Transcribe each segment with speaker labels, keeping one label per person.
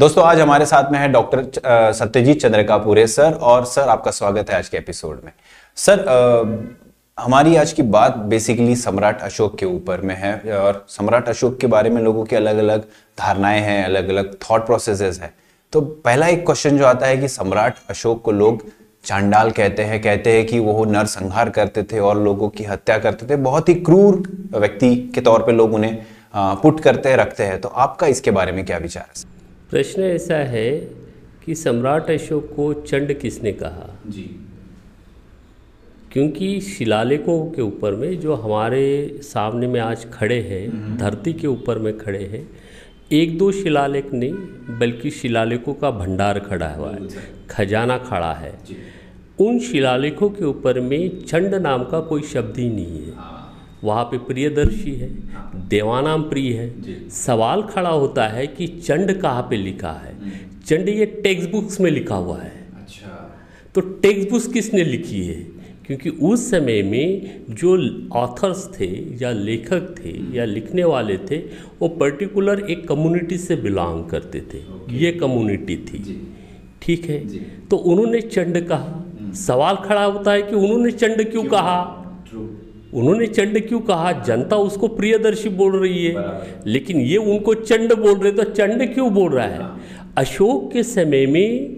Speaker 1: दोस्तों आज हमारे साथ में है डॉक्टर सत्यजीत चंद्रकापुरे सर और सर आपका स्वागत है आज के एपिसोड में। सर आ, हमारी आज की बात बेसिकली सम्राट अशोक के ऊपर में है और सम्राट अशोक के बारे में लोगों की अलग अलग धारणाएँ हैं अलग अलग थॉट प्रोसेसेस हैं। तो पहला एक क्वेश्चन जो आता है कि सम्राट अशोक को लोग चांडाल कहते हैं कहते हैं कि वो नरसंहार करते थे और लोगों की हत्या करते थे। बहुत ही क्रूर व्यक्ति के तौर पे लोग उन्हें पुट करते हैं रखते हैं। तो आपका इसके बारे में क्या विचार है
Speaker 2: प्रश्न ऐसा है कि सम्राट अशोक को चंड किसने कहा?
Speaker 1: जी।
Speaker 2: क्योंकि शिलालेखों के ऊपर में जो हमारे सामने में आज खड़े हैं
Speaker 1: हम्म।
Speaker 2: धरती के ऊपर में खड़े हैं एक दो शिलालेख नहीं बल्कि शिलालेखों का भंडार खड़ा हुआ है खजाना खड़ा है। उन शिलालेखों के ऊपर में चंड नाम का कोई शब्द ही नहीं है। वहाँ पे प्रियदर्शी है। देवानाम प्रिय है। सवाल खड़ा होता है कि चंड कहाँ पे लिखा है? चंड ये टेक्स्ट बुक्स में लिखा हुआ है।
Speaker 1: अच्छा।
Speaker 2: तो टेक्स्ट बुक्स किसने लिखी है? क्योंकि उस समय में जो ऑथर्स थे या लेखक थे या लिखने वाले थे वो पर्टिकुलर एक कम्युनिटी से बिलोंग करते थे। ये कम्युनिटी थी। ठीक है? तो उन्होंने चंड कहा। सवाल खड़ा होता है कि उन्होंने चंड क्यों? कहा? उन्होंने चंड क्यों कहा? जनता उसको प्रियदर्शी बोल रही है। लेकिन ये उनको चंड बोल रहे तो चंड क्यों बोल रहा है? अशोक के समय में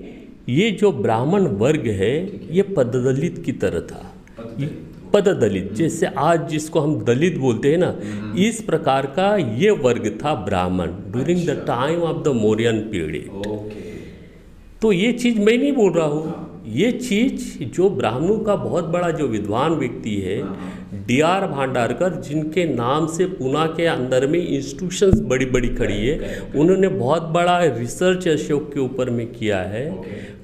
Speaker 2: ये जो ब्राह्मण वर्ग है ये पददलित की तरह था। पद दलित जैसे आज जिसको हम दलित बोलते हैं ना इस प्रकार का ये वर्ग था ब्राह्मण। During the time of the Mauryan period तो ये चीज़ मैं नहीं बोल रहा हूँ। ये चीज़ जो ब्राह्मणों का बहुत बड़ा जो विद्वान व्यक्ति है। डी आर भांडारकर जिनके नाम से पुणे के अंदर में इंस्टीट्यूशंस बड़ी बड़ी खड़ी है उन्होंने बहुत बड़ा रिसर्च अशोक के ऊपर में किया है।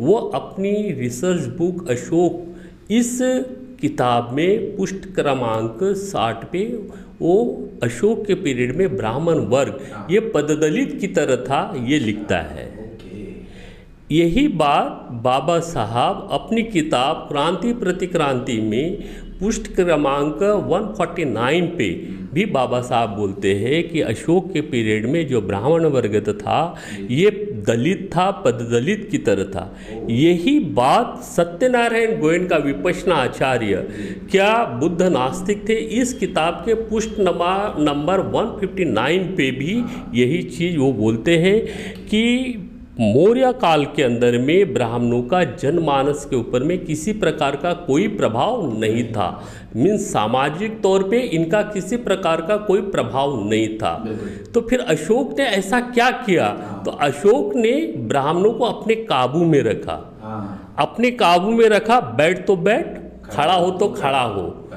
Speaker 2: वो अपनी रिसर्च बुक अशोक इस किताब में पुष्ट क्रमांक साठ पे वो अशोक के पीरियड में ब्राह्मण वर्ग ये पददलित की तरह था ये लिखता है। यही बात बाबा साहब अपनी किताब क्रांति प्रतिक्रांति में पुष्ट क्रमांक 149 पे भी बाबा साहब बोलते हैं कि अशोक के पीरियड में जो ब्राह्मण वर्ग था, ये दलित था, पददलित की तरह था। यही बात सत्यनारायण गोयन का विपशना आचार्य, क्या बुद्ध नास्तिक थे, इस किताब के पुष्ट नंबर 159 पे भी यही चीज़ वो बोलते हैं कि मौर्य काल के अंदर में ब्राह्मणों का जनमानस के ऊपर में किसी प्रकार का कोई प्रभाव नहीं था। मीन्स सामाजिक तौर पे इनका किसी प्रकार का कोई प्रभाव नहीं था। तो फिर अशोक ने ऐसा क्या किया? तो अशोक ने ब्राह्मणों को अपने काबू में रखा। अपने काबू में रखा बैठ तो बैठ खड़ा हो तो खड़ा हो।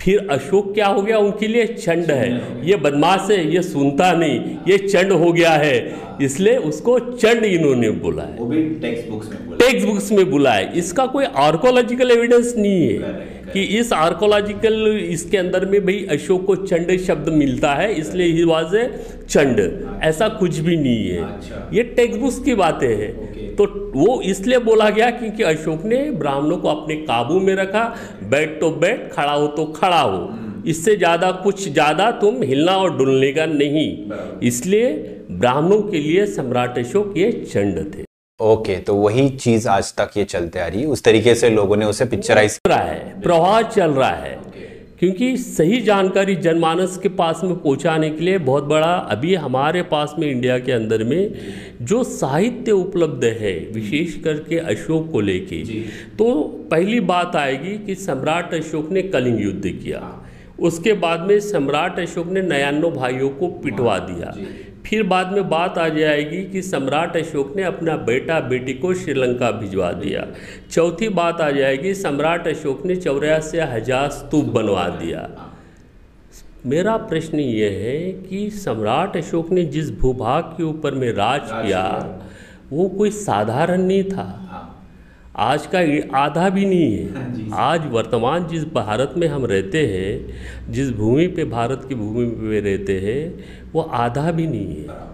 Speaker 2: फिर अशोक क्या हो गया? उनके लिए चंड है। ये बदमाश है ये सुनता नहीं ये चंड हो गया है। इसलिए उसको चंड इन्होंने बोला है।
Speaker 1: वो भी टेक्स्ट बुक्स में बोला
Speaker 2: टेक्स्ट बुक्स में बुला है। इसका कोई आर्कोलॉजिकल एविडेंस नहीं है। कि इस आर्कोलॉजिकल इसके अंदर में भाई अशोक को चंड शब्द मिलता है इसलिए ही वाज ए चंड। ऐसा कुछ भी नहीं है। ये टेक्स्ट बुक्स की बातें हैं। तो वो इसलिए बोला गया क्योंकि अशोक ने ब्राह्मणों को अपने काबू में रखा बैठ तो बैठ खड़ा हो तो खड़ा हो। इससे ज़्यादा कुछ ज़्यादा तुम हिलना और डुलने का नहीं। इसलिए ब्राह्मणों के लिए सम्राट अशोक ये चंड थे।
Speaker 1: ओके okay, तो वही चीज़ आज तक ये चलते आ रही है। उस तरीके से लोगों ने उसे पिक्चराइज
Speaker 2: रहा है प्रवाह चल रहा है। क्योंकि सही जानकारी जनमानस के पास में पहुँचाने के लिए बहुत बड़ा अभी हमारे पास में इंडिया के अंदर में जो साहित्य उपलब्ध है विशेष करके अशोक को लेके तो पहली बात आएगी कि सम्राट अशोक ने कलिंग युद्ध किया। उसके बाद में सम्राट अशोक ने नयानो भाइयों को पिटवा दिया। फिर बाद में बात आ जाएगी कि सम्राट अशोक ने अपना बेटा बेटी को श्रीलंका भिजवा दिया। चौथी बात आ जाएगी सम्राट अशोक ने चौरासी हज़ार स्तूप बनवा दिया। मेरा प्रश्न ये है कि सम्राट अशोक ने जिस भूभाग के ऊपर में राज किया वो कोई साधारण नहीं था। आज का आधा भी नहीं है। आज वर्तमान जिस भारत में हम रहते हैं जिस भूमि पे भारत की भूमि पे रहते हैं वो आधा भी नहीं है।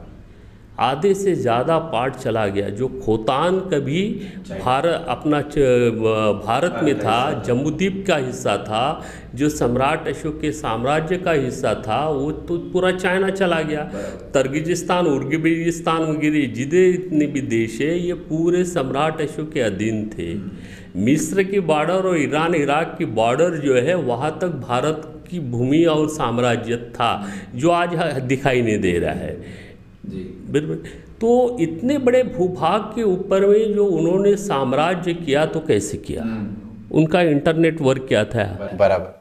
Speaker 2: आधे से ज़्यादा पार्ट चला गया, जो खोतान कभी भारत अपना भारत में था, जम्बूद्वीप का हिस्सा था, जो सम्राट अशोक के साम्राज्य का हिस्सा था, वो तो पूरा चाइना चला गया। तर्गिजिस्तान उर्गिबिस्तान वगैरह, जितने भी देश है, ये पूरे सम्राट अशोक के अधीन थे। मिस्र की बॉर्डर और ईरान, इराक की बॉर्डर जो है, वहाँ तक भारत की भूमि और साम्राज्य था जो आज दिखाई नहीं दे रहा है। बिल्कुल। तो इतने बड़े भूभाग के ऊपर में जो उन्होंने साम्राज्य किया तो कैसे किया? हम्म। उनका इंटरनेट वर्क क्या था?
Speaker 1: बराबर।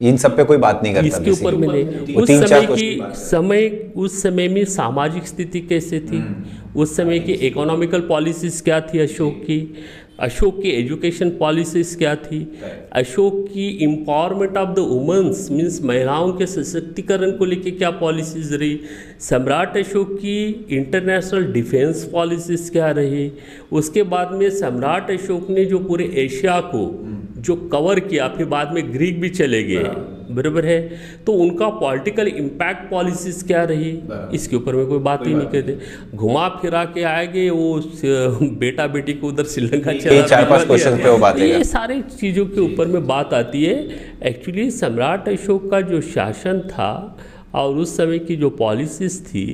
Speaker 1: इन सब पे कोई बात नहीं करता
Speaker 2: इसके ऊपर मिले उस समय की समय उस समय में सामाजिक स्थिति कैसे थी? हम्म। उस समय की इकोनॉमिकल पॉलिसीज़ क्या थी अशोक की? अशोक की एजुकेशन पॉलिसीज़ क्या थी? अशोक की empowerment of the womens means महिलाओं के सशक्तिकरण को लेकर क्या पॉलिसीज़ रही? सम्राट अशोक की इंटरनेशनल डिफेंस पॉलिसीज़ क्या रही? उसके बाद में सम्राट अशोक ने जो पूरे एशिया को जो कवर किया फिर बाद में ग्रीक भी चले गए। बराबर है। तो उनका पॉलिटिकल इम्पैक्ट पॉलिसीज़ क्या रही? इसके ऊपर में कोई बात ही नहीं करते घुमा फिरा के आएँगे वो बेटा बेटी को उधर श्रीलंका
Speaker 1: चला चार पाँच क्वेश्चन पे वो बात
Speaker 2: ये सारे चीज़ों के ऊपर में बात आती है। एक्चुअली सम्राट अशोक का जो शासन था और उस समय की जो पॉलिसीज़ थी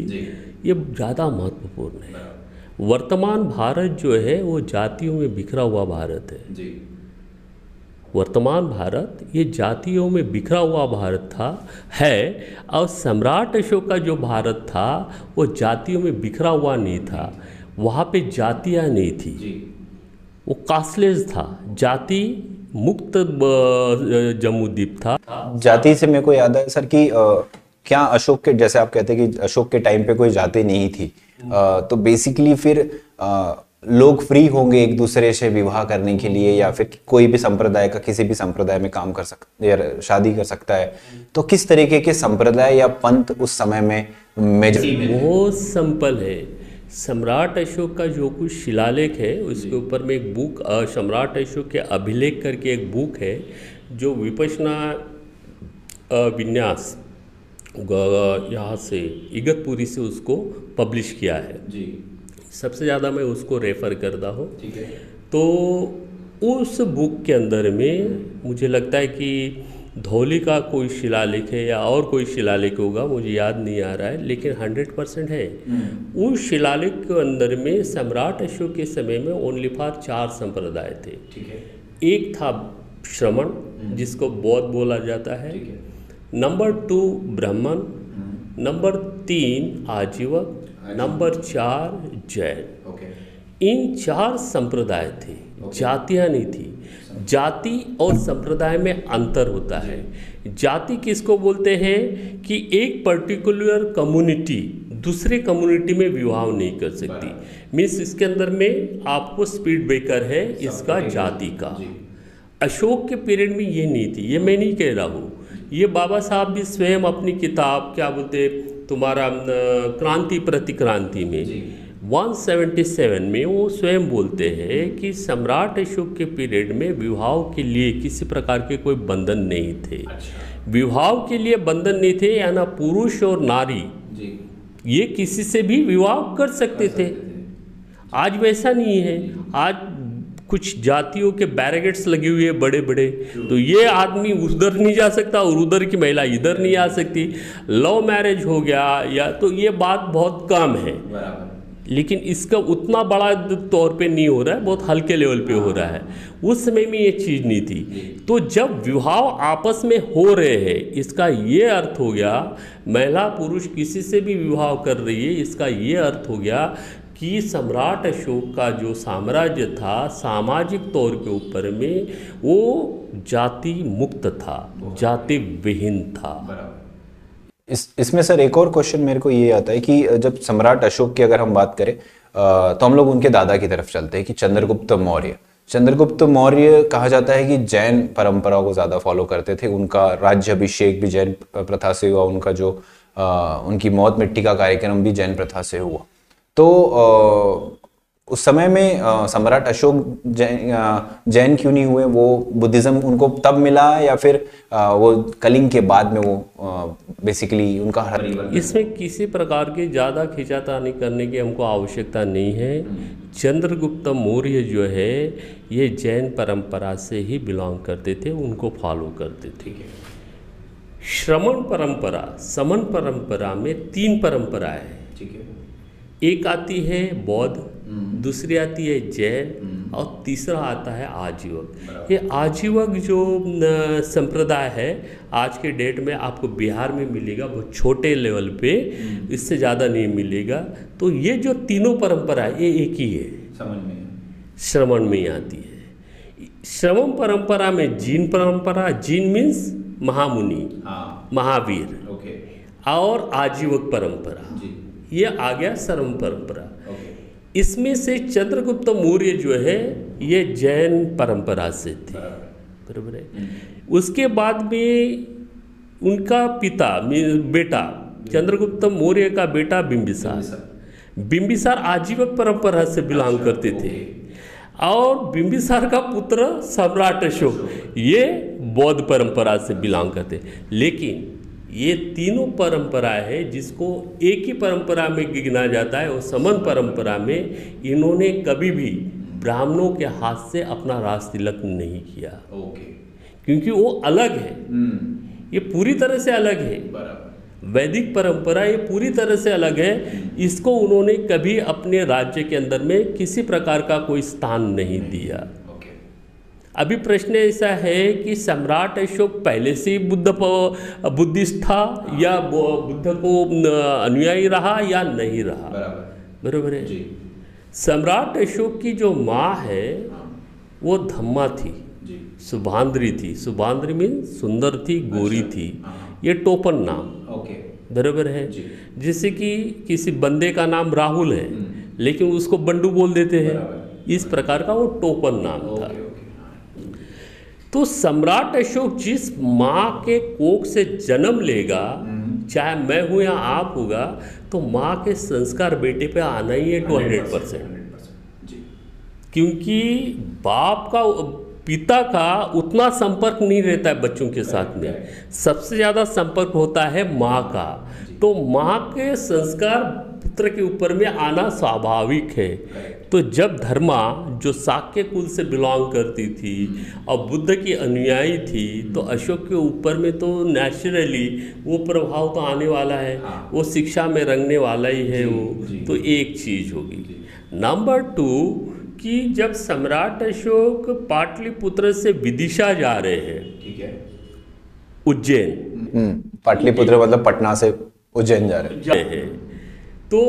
Speaker 2: ये ज़्यादा महत्वपूर्ण है। वर्तमान भारत जो है वो जातियों में बिखरा हुआ भारत है। जी। वर्तमान भारत ये जातियों में बिखरा हुआ भारत था है और सम्राट अशोक का जो भारत था वो जातियों में बिखरा हुआ नहीं था। वहाँ पे जातियाँ नहीं थी। वो कास्टलेस था। जाति मुक्त जम्मूद्वीप था।
Speaker 1: जाति से मेरे को याद है सर कि क्या अशोक के जैसे आप कहते हैं कि अशोक के टाइम पे कोई जाति नहीं थी। आ, तो बेसिकली फिर आ, लोग फ्री होंगे एक दूसरे से विवाह करने के लिए या फिर कोई भी संप्रदाय का किसी भी संप्रदाय में काम कर सकता या शादी कर सकता है तो किस तरीके के संप्रदाय या पंथ उस समय में
Speaker 2: मेजर बहुत सिंपल है। सम्राट अशोक का जो कुछ शिलालेख है उसके ऊपर में एक बुक सम्राट अशोक के अभिलेख करके एक बुक है जो विपशना विन्यास यहाँ से इगतपुरी से उसको पब्लिश किया है। जी। सबसे ज़्यादा मैं उसको रेफ़र करता हूँ। तो उस बुक के अंदर में मुझे लगता है कि धौली का कोई शिलालेख है या और कोई शिलालेख होगा मुझे याद नहीं आ रहा है लेकिन हंड्रेड परसेंट है। हम्म। उस शिलालेख के अंदर में सम्राट अशोक के समय में ओनली फार चार संप्रदाय थे। एक था श्रमण हम्म। जिसको बौद्ध बोला जाता है। नंबर टू ब्राह्मण। हम्म। नंबर तीन आजीवक। नंबर चार जैन। इन चार संप्रदाय थे। जातियाँ नहीं थी। जाति और संप्रदाय में अंतर होता है। जाति किसको बोलते हैं? कि एक पर्टिकुलर कम्युनिटी दूसरे कम्युनिटी में विवाह नहीं कर सकती। मीन्स इसके अंदर में आपको स्पीड ब्रेकर है इसका जाति का। अशोक के पीरियड में ये नहीं थी। ये मैं नहीं कह रहा हूँ। ये बाबा साहब भी स्वयं अपनी किताब क्या बोलते तुम्हारा क्रांति प्रतिक्रांति में। 177 में वो स्वयं बोलते हैं कि सम्राट अशोक के पीरियड में विवाह के लिए किसी प्रकार के कोई बंधन नहीं थे। अच्छा। विवाह के लिए बंधन नहीं थे या ना पुरुष और नारी। जी। ये किसी से भी विवाह कर सकते थे। आज वैसा नहीं है। आज कुछ जातियों के बैरिगेट्स लगे हुए हैं बड़े बड़े तो ये आदमी उधर नहीं जा सकता और उधर की महिला इधर नहीं आ सकती। लव मैरिज हो गया या तो ये बात बहुत कम है। लेकिन इसका उतना बड़ा तौर पे नहीं हो रहा है बहुत हल्के लेवल पे हो रहा है। उस समय में ये चीज़ नहीं थी। तो जब विवाह आपस में हो रहे हैं इसका ये अर्थ हो गया महिला पुरुष किसी से भी विवाह कर रही है इसका ये अर्थ हो गया कि सम्राट अशोक का जो साम्राज्य था सामाजिक तौर के ऊपर में वो जाति मुक्त था जाति विहीन था।
Speaker 1: इस इसमें सर एक और क्वेश्चन मेरे को ये आता है कि जब सम्राट अशोक की अगर हम बात करें तो हम लोग उनके दादा की तरफ़ चलते हैं कि चंद्रगुप्त मौर्य। चंद्रगुप्त मौर्य कहा जाता है कि जैन परंपरा को ज़्यादा फॉलो करते थे उनका राज्य अभिषेक भी जैन प्रथा से हुआ उनका जो आ, उनकी मौत मिट्टी का कार्यक्रम भी जैन प्रथा से हुआ। तो उस समय में सम्राट अशोक जैन जैन क्यों नहीं हुए? वो बुद्धिज्म उनको तब मिला या फिर वो कलिंग के बाद में वो बेसिकली उनका हर
Speaker 2: इसमें किसी प्रकार की ज़्यादा खिंचातानी करने की हमको आवश्यकता नहीं है। चंद्रगुप्त मौर्य जो है ये जैन परंपरा से ही बिलोंग करते थे उनको फॉलो करते थे। श्रमण परंपरा समन परंपरा में तीन परंपराएँ हैं
Speaker 1: है।
Speaker 2: एक आती है बौद्ध दूसरी आती है जैन और तीसरा आता है आजीवक। ये आजीवक जो संप्रदाय है आज के डेट में आपको बिहार में मिलेगा बहुत छोटे लेवल पे इससे ज़्यादा नहीं मिलेगा। तो ये जो तीनों परंपरा ये एक ही है। श्रवण में ही आती है। श्रवण परंपरा में जीन परंपरा जीन मीन्स महामुनि
Speaker 1: हाँ।
Speaker 2: महावीर
Speaker 1: ओके।
Speaker 2: और आजीवक परंपरा।
Speaker 1: जी।
Speaker 2: ये आ गया सर्व परंपरा। इसमें से चंद्रगुप्त मौर्य जो है ये जैन परंपरा से थे। बराबर है? उसके बाद में उनका पिता बेटा चंद्रगुप्त मौर्य का बेटा बिंबिसार। बिंबिसार। आजीवक परंपरा से बिलोंग करते थे। और बिंबिसार का पुत्र सम्राट अशोक। ये बौद्ध परंपरा से बिलोंग करते। लेकिन ये तीनों परंपरा है जिसको एक ही परंपरा में गिना जाता है और समन परंपरा में इन्होंने कभी भी ब्राह्मणों के हाथ से अपना राज तिलक नहीं किया।
Speaker 1: ओके।
Speaker 2: क्योंकि वो अलग है। ये पूरी तरह से अलग है। वैदिक परंपरा ये पूरी तरह से अलग है। इसको उन्होंने कभी अपने राज्य के अंदर में किसी प्रकार का कोई स्थान नहीं दिया। अभी प्रश्न ऐसा है कि सम्राट अशोक पहले से ही बुद्ध बुद्धिस्ट था या बुद्ध को अनुयायी रहा या नहीं रहा?
Speaker 1: बराबर।
Speaker 2: है? सम्राट अशोक की जो माँ है
Speaker 1: हाँ
Speaker 2: वो धम्मा थी। सुभांद्री थी। सुभांद्री मीन सुंदर थी गोरी थी। ये टोपन नाम। बराबर है? जैसे कि किसी बंदे का नाम राहुल है लेकिन उसको बंडू बोल देते हैं। इस प्रकार का वो टोपन नाम था। तो सम्राट अशोक जिस माँ के कोख से जन्म लेगा चाहे मैं हूँ या आप होगा तो माँ के संस्कार बेटे पे आना ही है टू हंड्रेड परसेंट क्योंकि बाप का पिता का उतना संपर्क नहीं रहता है बच्चों के साथ में। सबसे ज़्यादा संपर्क होता है माँ का। तो माँ के संस्कार पुत्र के ऊपर में आना स्वाभाविक है। तो जब धर्मा जो साक्य कुल से बिलोंग करती थी और बुद्ध की अनुयायी थी तो अशोक के ऊपर में तो नेचुरली वो प्रभाव तो आने वाला है। वो शिक्षा में रंगने वाला ही है वो। तो एक चीज़ होगी। नंबर टू कि जब सम्राट अशोक पाटलिपुत्र से विदिशा जा रहे हैं
Speaker 1: ठीक है।
Speaker 2: उज्जैन।
Speaker 1: पाटलिपुत्र मतलब पटना से उज्जैन हैं।
Speaker 2: जा रहे हैं। तो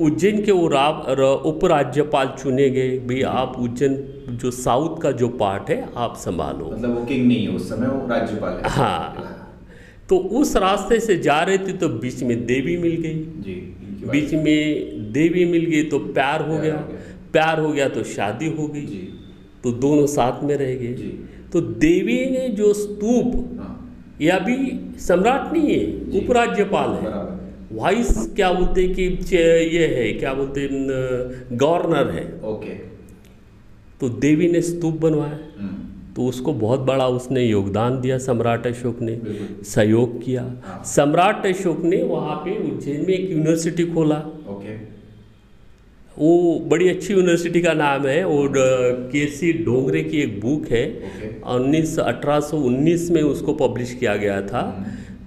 Speaker 2: उज्जैन के वो र- उपराज्यपाल चुने गए। भाई आप उज्जैन जो साउथ का जो पार्ट है आप संभालो।
Speaker 1: मतलब वो किंग नहीं है उस समय वो राज्यपाल है।
Speaker 2: हाँ। तो उस रास्ते से जा रहे थे तो बीच में देवी मिल गई।
Speaker 1: जी
Speaker 2: बीच में देवी मिल गई तो प्यार हो गया। प्यार हो गया तो शादी हो गई। तो दोनों साथ में रह गए। तो देवी ने जो स्तूप
Speaker 1: या
Speaker 2: ये अभी सम्राट नहीं है उपराज्यपाल है। वाइस क्या बोलते हैं कि ये है क्या बोलते हैं गवर्नर है।
Speaker 1: ओके।
Speaker 2: तो देवी ने स्तूप बनवाया।
Speaker 1: हम्म,
Speaker 2: तो उसको बहुत बड़ा उसने योगदान दिया सम्राट अशोक ने। सहयोग किया।
Speaker 1: हाँ।
Speaker 2: सम्राट अशोक ने वहाँ पे उज्जैन में एक यूनिवर्सिटी खोला।
Speaker 1: ओके।
Speaker 2: वो बड़ी अच्छी यूनिवर्सिटी का नाम है और के सी डोंगरे की एक बुक है। उन्नीस अठारह में उसको पब्लिश किया गया था।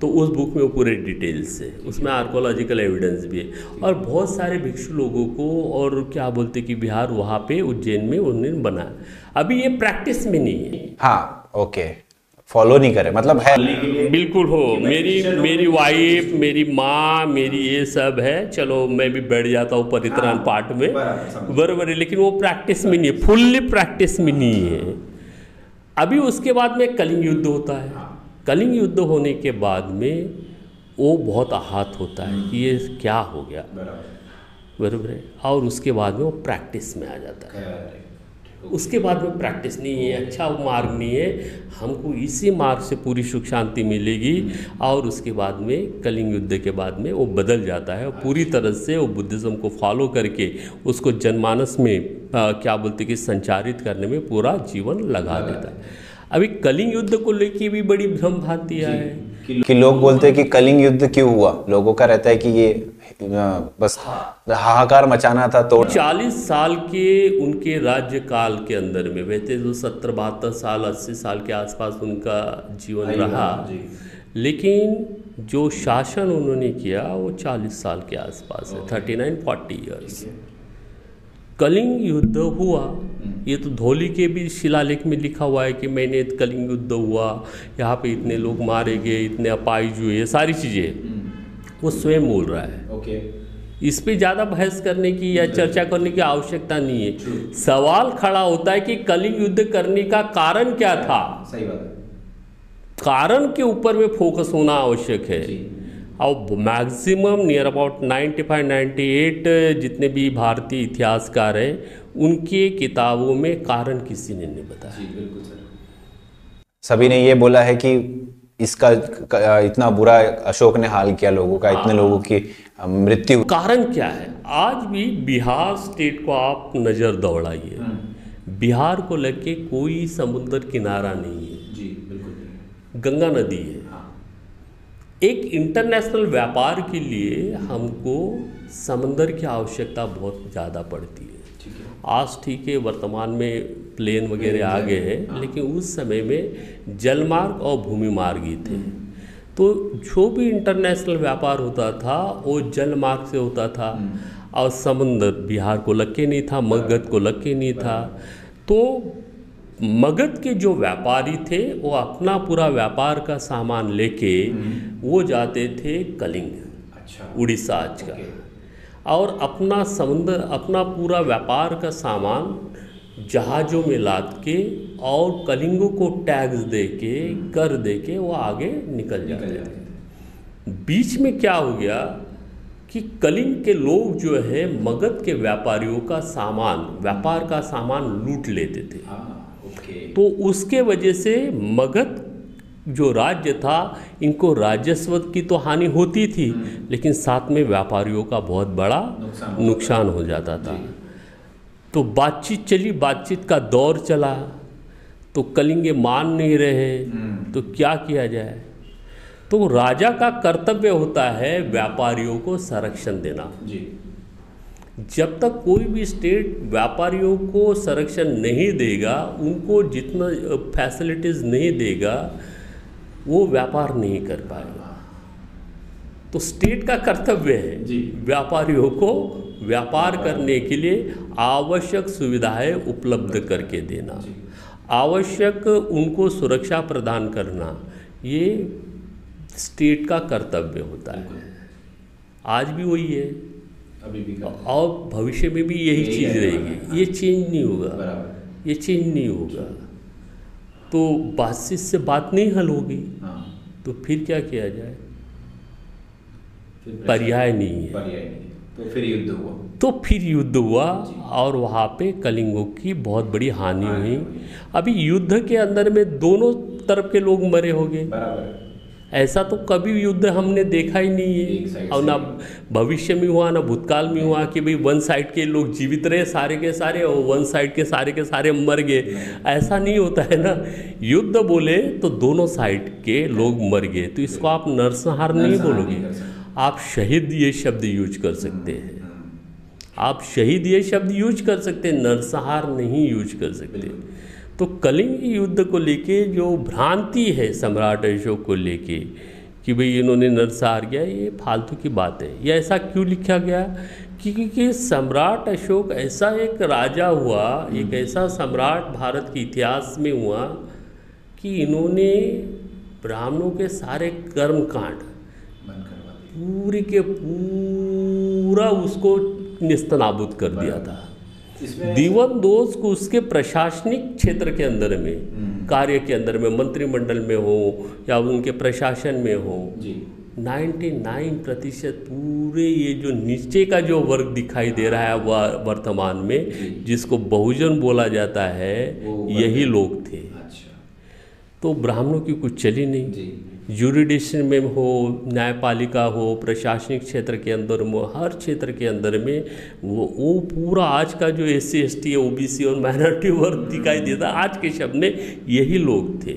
Speaker 2: तो उस बुक में वो पूरे डिटेल्स है। उसमें आर्कोलॉजिकल एविडेंस भी है। और बहुत सारे भिक्षु लोगों को और क्या बोलते कि बिहार वहाँ पे उज्जैन में उन्होंने बनाया अभी ये प्रैक्टिस में नहीं है।
Speaker 1: हाँ ओके फॉलो नहीं करे मतलब है।
Speaker 2: बिल्कुल हो। मेरी मेरी वाइफ मेरी माँ मेरी ये सब है। चलो मैं भी बैठ जाता हूँ परित्राण पाठ में।
Speaker 1: बराबर
Speaker 2: है लेकिन वो प्रैक्टिस में नहीं है। फुल्ली प्रैक्टिस में नहीं है। अभी उसके बाद में कलिंग युद्ध होता है। कलिंग युद्ध होने के बाद में वो बहुत आहत होता है कि ये क्या हो गया।
Speaker 1: बराबर।
Speaker 2: है। और उसके बाद में वो प्रैक्टिस में आ जाता है। उसके बाद में प्रैक्टिस नहीं है अच्छा मार्ग नहीं है। हमको इसी मार्ग से पूरी सुख शांति मिलेगी। और उसके बाद में कलिंग युद्ध के बाद में वो बदल जाता है। और पूरी तरह से वो बुद्धिज़्म को फॉलो करके उसको जनमानस में आ, क्या बोलते कि संचारित करने में पूरा जीवन लगा देता है। अभी कलिंग युद्ध को लेके भी बड़ी भ्रम भ्रांति है
Speaker 1: कि लोग बोलते हैं कि कलिंग युद्ध क्यों हुआ? लोगों का रहता है कि ये बस हाहाकार मचाना था तो
Speaker 2: चालीस साल के उनके राज्य काल के अंदर में वैसे तो सत्तर बहत्तर साल अस्सी साल के आसपास उनका जीवन रहा। लेकिन जो शासन उन्होंने किया वो चालीस साल के आसपास है thirty nine forty years Kalinga युद्ध हुआ। ये तो धोली के भी शिलालेख में लिखा हुआ है कि मैंने कलिंग युद्ध हुआ यहाँ पे इतने लोग मारे गए इतने अपाइज हुए सारी चीज़ें वो स्वयं बोल रहा है।
Speaker 1: ओके।
Speaker 2: इस पे ज़्यादा बहस करने की या चर्चा करने की आवश्यकता नहीं है। सवाल खड़ा होता है कि कलिंग युद्ध करने का कारण क्या था?
Speaker 1: सही बात
Speaker 2: कारण के ऊपर में फोकस होना आवश्यक है। और मैक्सिमम नियर अबाउट 95 98 जितने भी भारतीय इतिहासकार हैं उनके किताबों में कारण किसी ने नहीं बताया।
Speaker 1: सभी ने ये बोला है कि इसका इतना बुरा अशोक ने हाल किया लोगों का इतने लोगों की मृत्यु।
Speaker 2: कारण क्या है? आज भी बिहार स्टेट को आप नज़र दौड़ाइए। बिहार को लेके कोई समुद्र किनारा नहीं है।
Speaker 1: जी बिल्कुल।
Speaker 2: गंगा नदी है। एक इंटरनेशनल व्यापार के लिए हमको समंदर की आवश्यकता बहुत ज़्यादा पड़ती है। आज ठीक है वर्तमान में प्लेन वगैरह आ गए हैं। लेकिन उस समय में जलमार्ग और भूमि मार्ग ही थे तो जो भी इंटरनेशनल व्यापार होता था वो जल मार्ग से होता था
Speaker 1: हम्म।
Speaker 2: और समंदर बिहार को लग के नहीं था मगध को लग के नहीं था। तो मगध के जो व्यापारी थे वो अपना पूरा व्यापार का सामान लेके
Speaker 1: हम्म।
Speaker 2: वो जाते थे कलिंग
Speaker 1: अच्छा।
Speaker 2: उड़ीसा आज का। और अपना समुद्र अपना पूरा व्यापार का सामान जहाज़ों में लाद के और कलिंगों को टैक्स दे के कर दे के वो आगे निकल जाते थे। बीच में क्या हो गया कि कलिंग के लोग जो है मगध के व्यापारियों का सामान व्यापार का सामान लूट लेते थे। तो उसके वजह से मगध जो राज्य था इनको राजस्व की तो हानि होती थी लेकिन साथ में व्यापारियों का बहुत बड़ा
Speaker 1: नुकसान
Speaker 2: हो जाता था। तो बातचीत चली बातचीत का दौर चला। तो कलिंगे मान नहीं रहे तो क्या किया जाए? तो राजा का कर्तव्य होता है व्यापारियों को संरक्षण देना।
Speaker 1: जी।
Speaker 2: जब तक कोई भी स्टेट व्यापारियों को संरक्षण नहीं देगा उनको जितना फैसिलिटीज़ नहीं देगा वो व्यापार नहीं कर पाएगा। तो स्टेट का कर्तव्य है व्यापारियों को व्यापार करने के लिए आवश्यक सुविधाएँ उपलब्ध करके देना आवश्यक उनको सुरक्षा प्रदान करना ये स्टेट का कर्तव्य होता है। आज भी वही है।
Speaker 1: अभी भी
Speaker 2: और भविष्य में भी यही चीज़ रहेगी। ये चेंज नहीं होगा। ये चेंज नहीं होगा। तो बातचीत से बात नहीं हल होगी।
Speaker 1: हाँ।
Speaker 2: तो फिर क्या किया जाए? पर्याय नहीं है।
Speaker 1: पर्याय तो फिर युद्ध हुआ।
Speaker 2: तो फिर युद्ध हुआ और वहाँ पे कलिंगों की बहुत बड़ी हानि हुई। अभी युद्ध के अंदर में दोनों तरफ़ के लोग मरे होंगे।
Speaker 1: बराबर।
Speaker 2: ऐसा तो कभी युद्ध हमने देखा ही नहीं है। और ना भविष्य में हुआ ना भूतकाल में हुआ कि भाई वन साइड के लोग जीवित रहे सारे के सारे और वन साइड के सारे के सारे मर गए। ऐसा नहीं होता है ना। युद्ध बोले तो दोनों साइड के लोग मर गए। तो इसको आप नरसंहार नहीं बोलोगे। आप शहीद ये शब्द यूज़ कर सकते हैं। आप शहीद ये शब्द यूज़ कर सकते हैं नरसंहार नहीं यूज़ कर सकते। तो कलिंग युद्ध को लेके जो भ्रांति है सम्राट अशोक को लेके कि भाई इन्होंने नरसंहार गया ये फालतू की बात है। ये ऐसा क्यों लिखा गया? कि क्योंकि सम्राट अशोक ऐसा एक राजा हुआ एक ऐसा सम्राट भारत के इतिहास में हुआ कि इन्होंने ब्राह्मणों के सारे कर्म कांड पूरी के पूरा उसको निस्तनाबूद कर दिया था। दीवन दोष को उसके प्रशासनिक क्षेत्र के अंदर में कार्य के अंदर में मंत्रिमंडल में हो या उनके प्रशासन में हो
Speaker 1: नाइन्टी
Speaker 2: नाइन प्रतिशत पूरे ये जो नीचे का जो वर्ग दिखाई दे रहा है व- वर्तमान में जिसको बहुजन बोला जाता है यही लोग थे।
Speaker 1: अच्छा।
Speaker 2: तो ब्राह्मणों की कुछ चली नहीं।
Speaker 1: जी
Speaker 2: जुरिडिशन में हो न्यायपालिका हो प्रशासनिक क्षेत्र के अंदर में हर क्षेत्र के अंदर में वो वो पूरा आज का जो S C S T O B C और माइनॉरिटी वर्ग दिखाई देता आज के शब्द में यही लोग थे।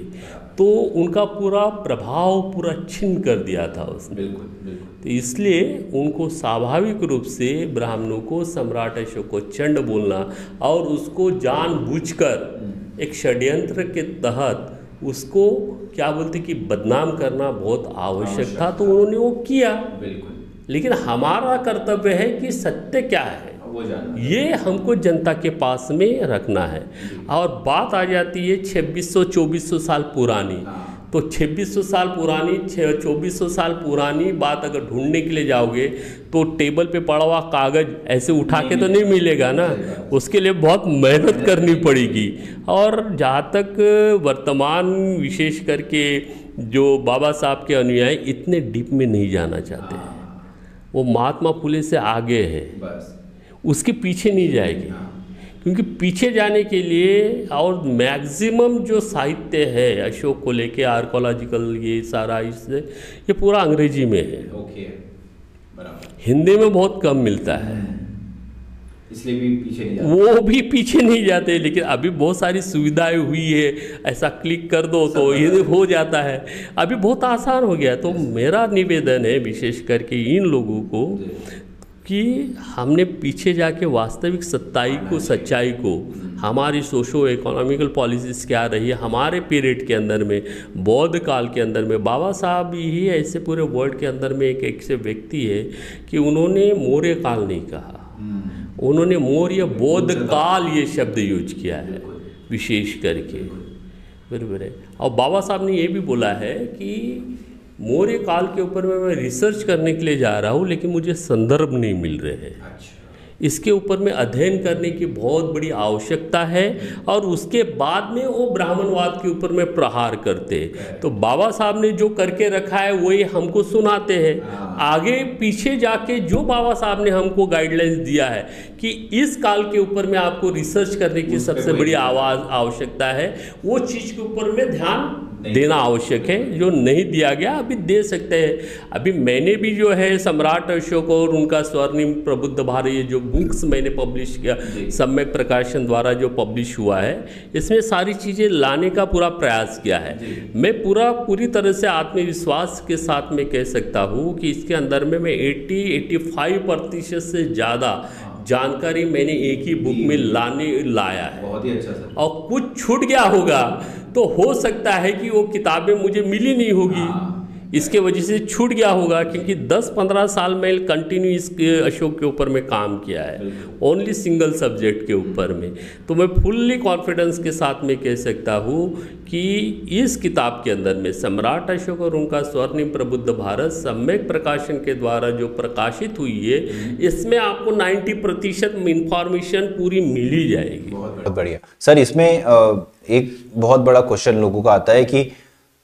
Speaker 2: तो उनका पूरा प्रभाव पूरा छिन्न कर दिया था उसने।
Speaker 1: बिल्कुल बिल्कुल।
Speaker 2: तो इसलिए उनको स्वाभाविक रूप से ब्राह्मणों को सम्राट अशोक को चंड बोलना और उसको जानबूझकर एक षड्यंत्र के तहत उसको क्या बोलते कि बदनाम करना बहुत आवश्यक था तो उन्होंने वो किया।
Speaker 1: बिल्कुल।
Speaker 2: लेकिन हमारा कर्तव्य है कि सत्य क्या है
Speaker 1: वो
Speaker 2: ये हमको जनता के पास में रखना है। और बात आ जाती है 2600 2400 साल पुरानी। तो 2600 साल पुरानी 2400 साल पुरानी बात अगर ढूँढने के लिए जाओगे तो टेबल पे पड़ा हुआ कागज़ ऐसे उठा के तो नहीं मिलेगा ना। उसके लिए बहुत मेहनत करनी पड़ेगी। और जहाँ तक वर्तमान विशेष करके जो बाबा साहब के अनुयायी इतने डीप में नहीं जाना चाहते हैं। वो महात्मा फुले से आगे है। उसके पीछे नहीं जाएगी। क्योंकि पीछे जाने के लिए और मैक्सिमम जो साहित्य है अशोक को लेके आर्कोलॉजिकल ये सारा इससे ये पूरा अंग्रेज़ी में है।
Speaker 1: ओके बराबर।
Speaker 2: हिंदी में बहुत कम मिलता है।
Speaker 1: इसलिए भी पीछे नहीं
Speaker 2: वो भी पीछे नहीं जाते लेकिन अभी बहुत सारी सुविधाएँ हुई है। ऐसा क्लिक कर दो तो ये हो जाता है। अभी बहुत आसान हो गया तो मेरा निवेदन है विशेष करके इन लोगों को कि हमने पीछे जाके वास्तविक सच्चाई को सच्चाई को हमारी सोशो इकोनॉमिकल पॉलिसीज़ क्या रही है हमारे पीरियड के अंदर में बौद्ध काल के अंदर में बाबा साहब ही ऐसे पूरे वर्ल्ड के अंदर में एक ऐसे व्यक्ति है कि उन्होंने मौर्य काल नहीं कहा। उन्होंने मौर्य बौद्ध काल। ये शब्द यूज़ किया है विशेष करके। बरबर है। और बाबा साहब ने ये भी बोला है कि मौर्य काल के ऊपर में मैं रिसर्च करने के लिए जा रहा हूँ लेकिन मुझे संदर्भ नहीं मिल रहे हैं।
Speaker 1: अच्छा।
Speaker 2: इसके ऊपर में अध्ययन करने की बहुत बड़ी आवश्यकता है और उसके बाद में वो ब्राह्मणवाद के ऊपर में प्रहार करते तो बाबा साहब ने जो करके रखा है वही हमको सुनाते हैं। आगे पीछे जाके जो बाबा साहब ने हमको गाइडलाइंस दिया है कि इस काल के ऊपर में आपको रिसर्च करने की सबसे बड़ी आवाज़ आवश्यकता है वो चीज़ के ऊपर में ध्यान देना आवश्यक है जो नहीं दिया गया अभी दे सकते हैं। अभी मैंने भी जो है सम्राट अशोक और उनका स्वर्णिम प्रबुद्ध भारत ये जो बुक्स मैंने पब्लिश किया सम्यक प्रकाशन द्वारा जो पब्लिश हुआ है इसमें सारी चीज़ें लाने का पूरा प्रयास किया है। मैं पूरा पूरी तरह से आत्मविश्वास के साथ में कह सकता हूँ कि इसके अंदर में मैं 80 85 प्रतिशत से ज़्यादा जानकारी मैंने एक ही बुक में लाने लाया है।
Speaker 1: बहुत ही अच्छा सर।
Speaker 2: और कुछ छूट गया होगा तो हो सकता है कि वो किताबें मुझे मिली नहीं होगी। इसके वजह से छूट गया होगा क्योंकि 10-15 साल में कंटिन्यू इस अशोक के ऊपर में काम किया है। ओनली सिंगल सब्जेक्ट के ऊपर में। तो मैं फुल्ली कॉन्फिडेंस के साथ में कह सकता हूँ कि इस किताब के अंदर में सम्राट अशोक और उनका स्वर्णिम प्रबुद्ध भारत सम्यक प्रकाशन के द्वारा जो प्रकाशित हुई है इसमें आपको 90 प्रतिशत इंफॉर्मेशन पूरी मिल ही जाएगी।
Speaker 1: बहुत बढ़िया। सर इसमें एक बहुत बड़ा क्वेश्चन लोगों का आता है कि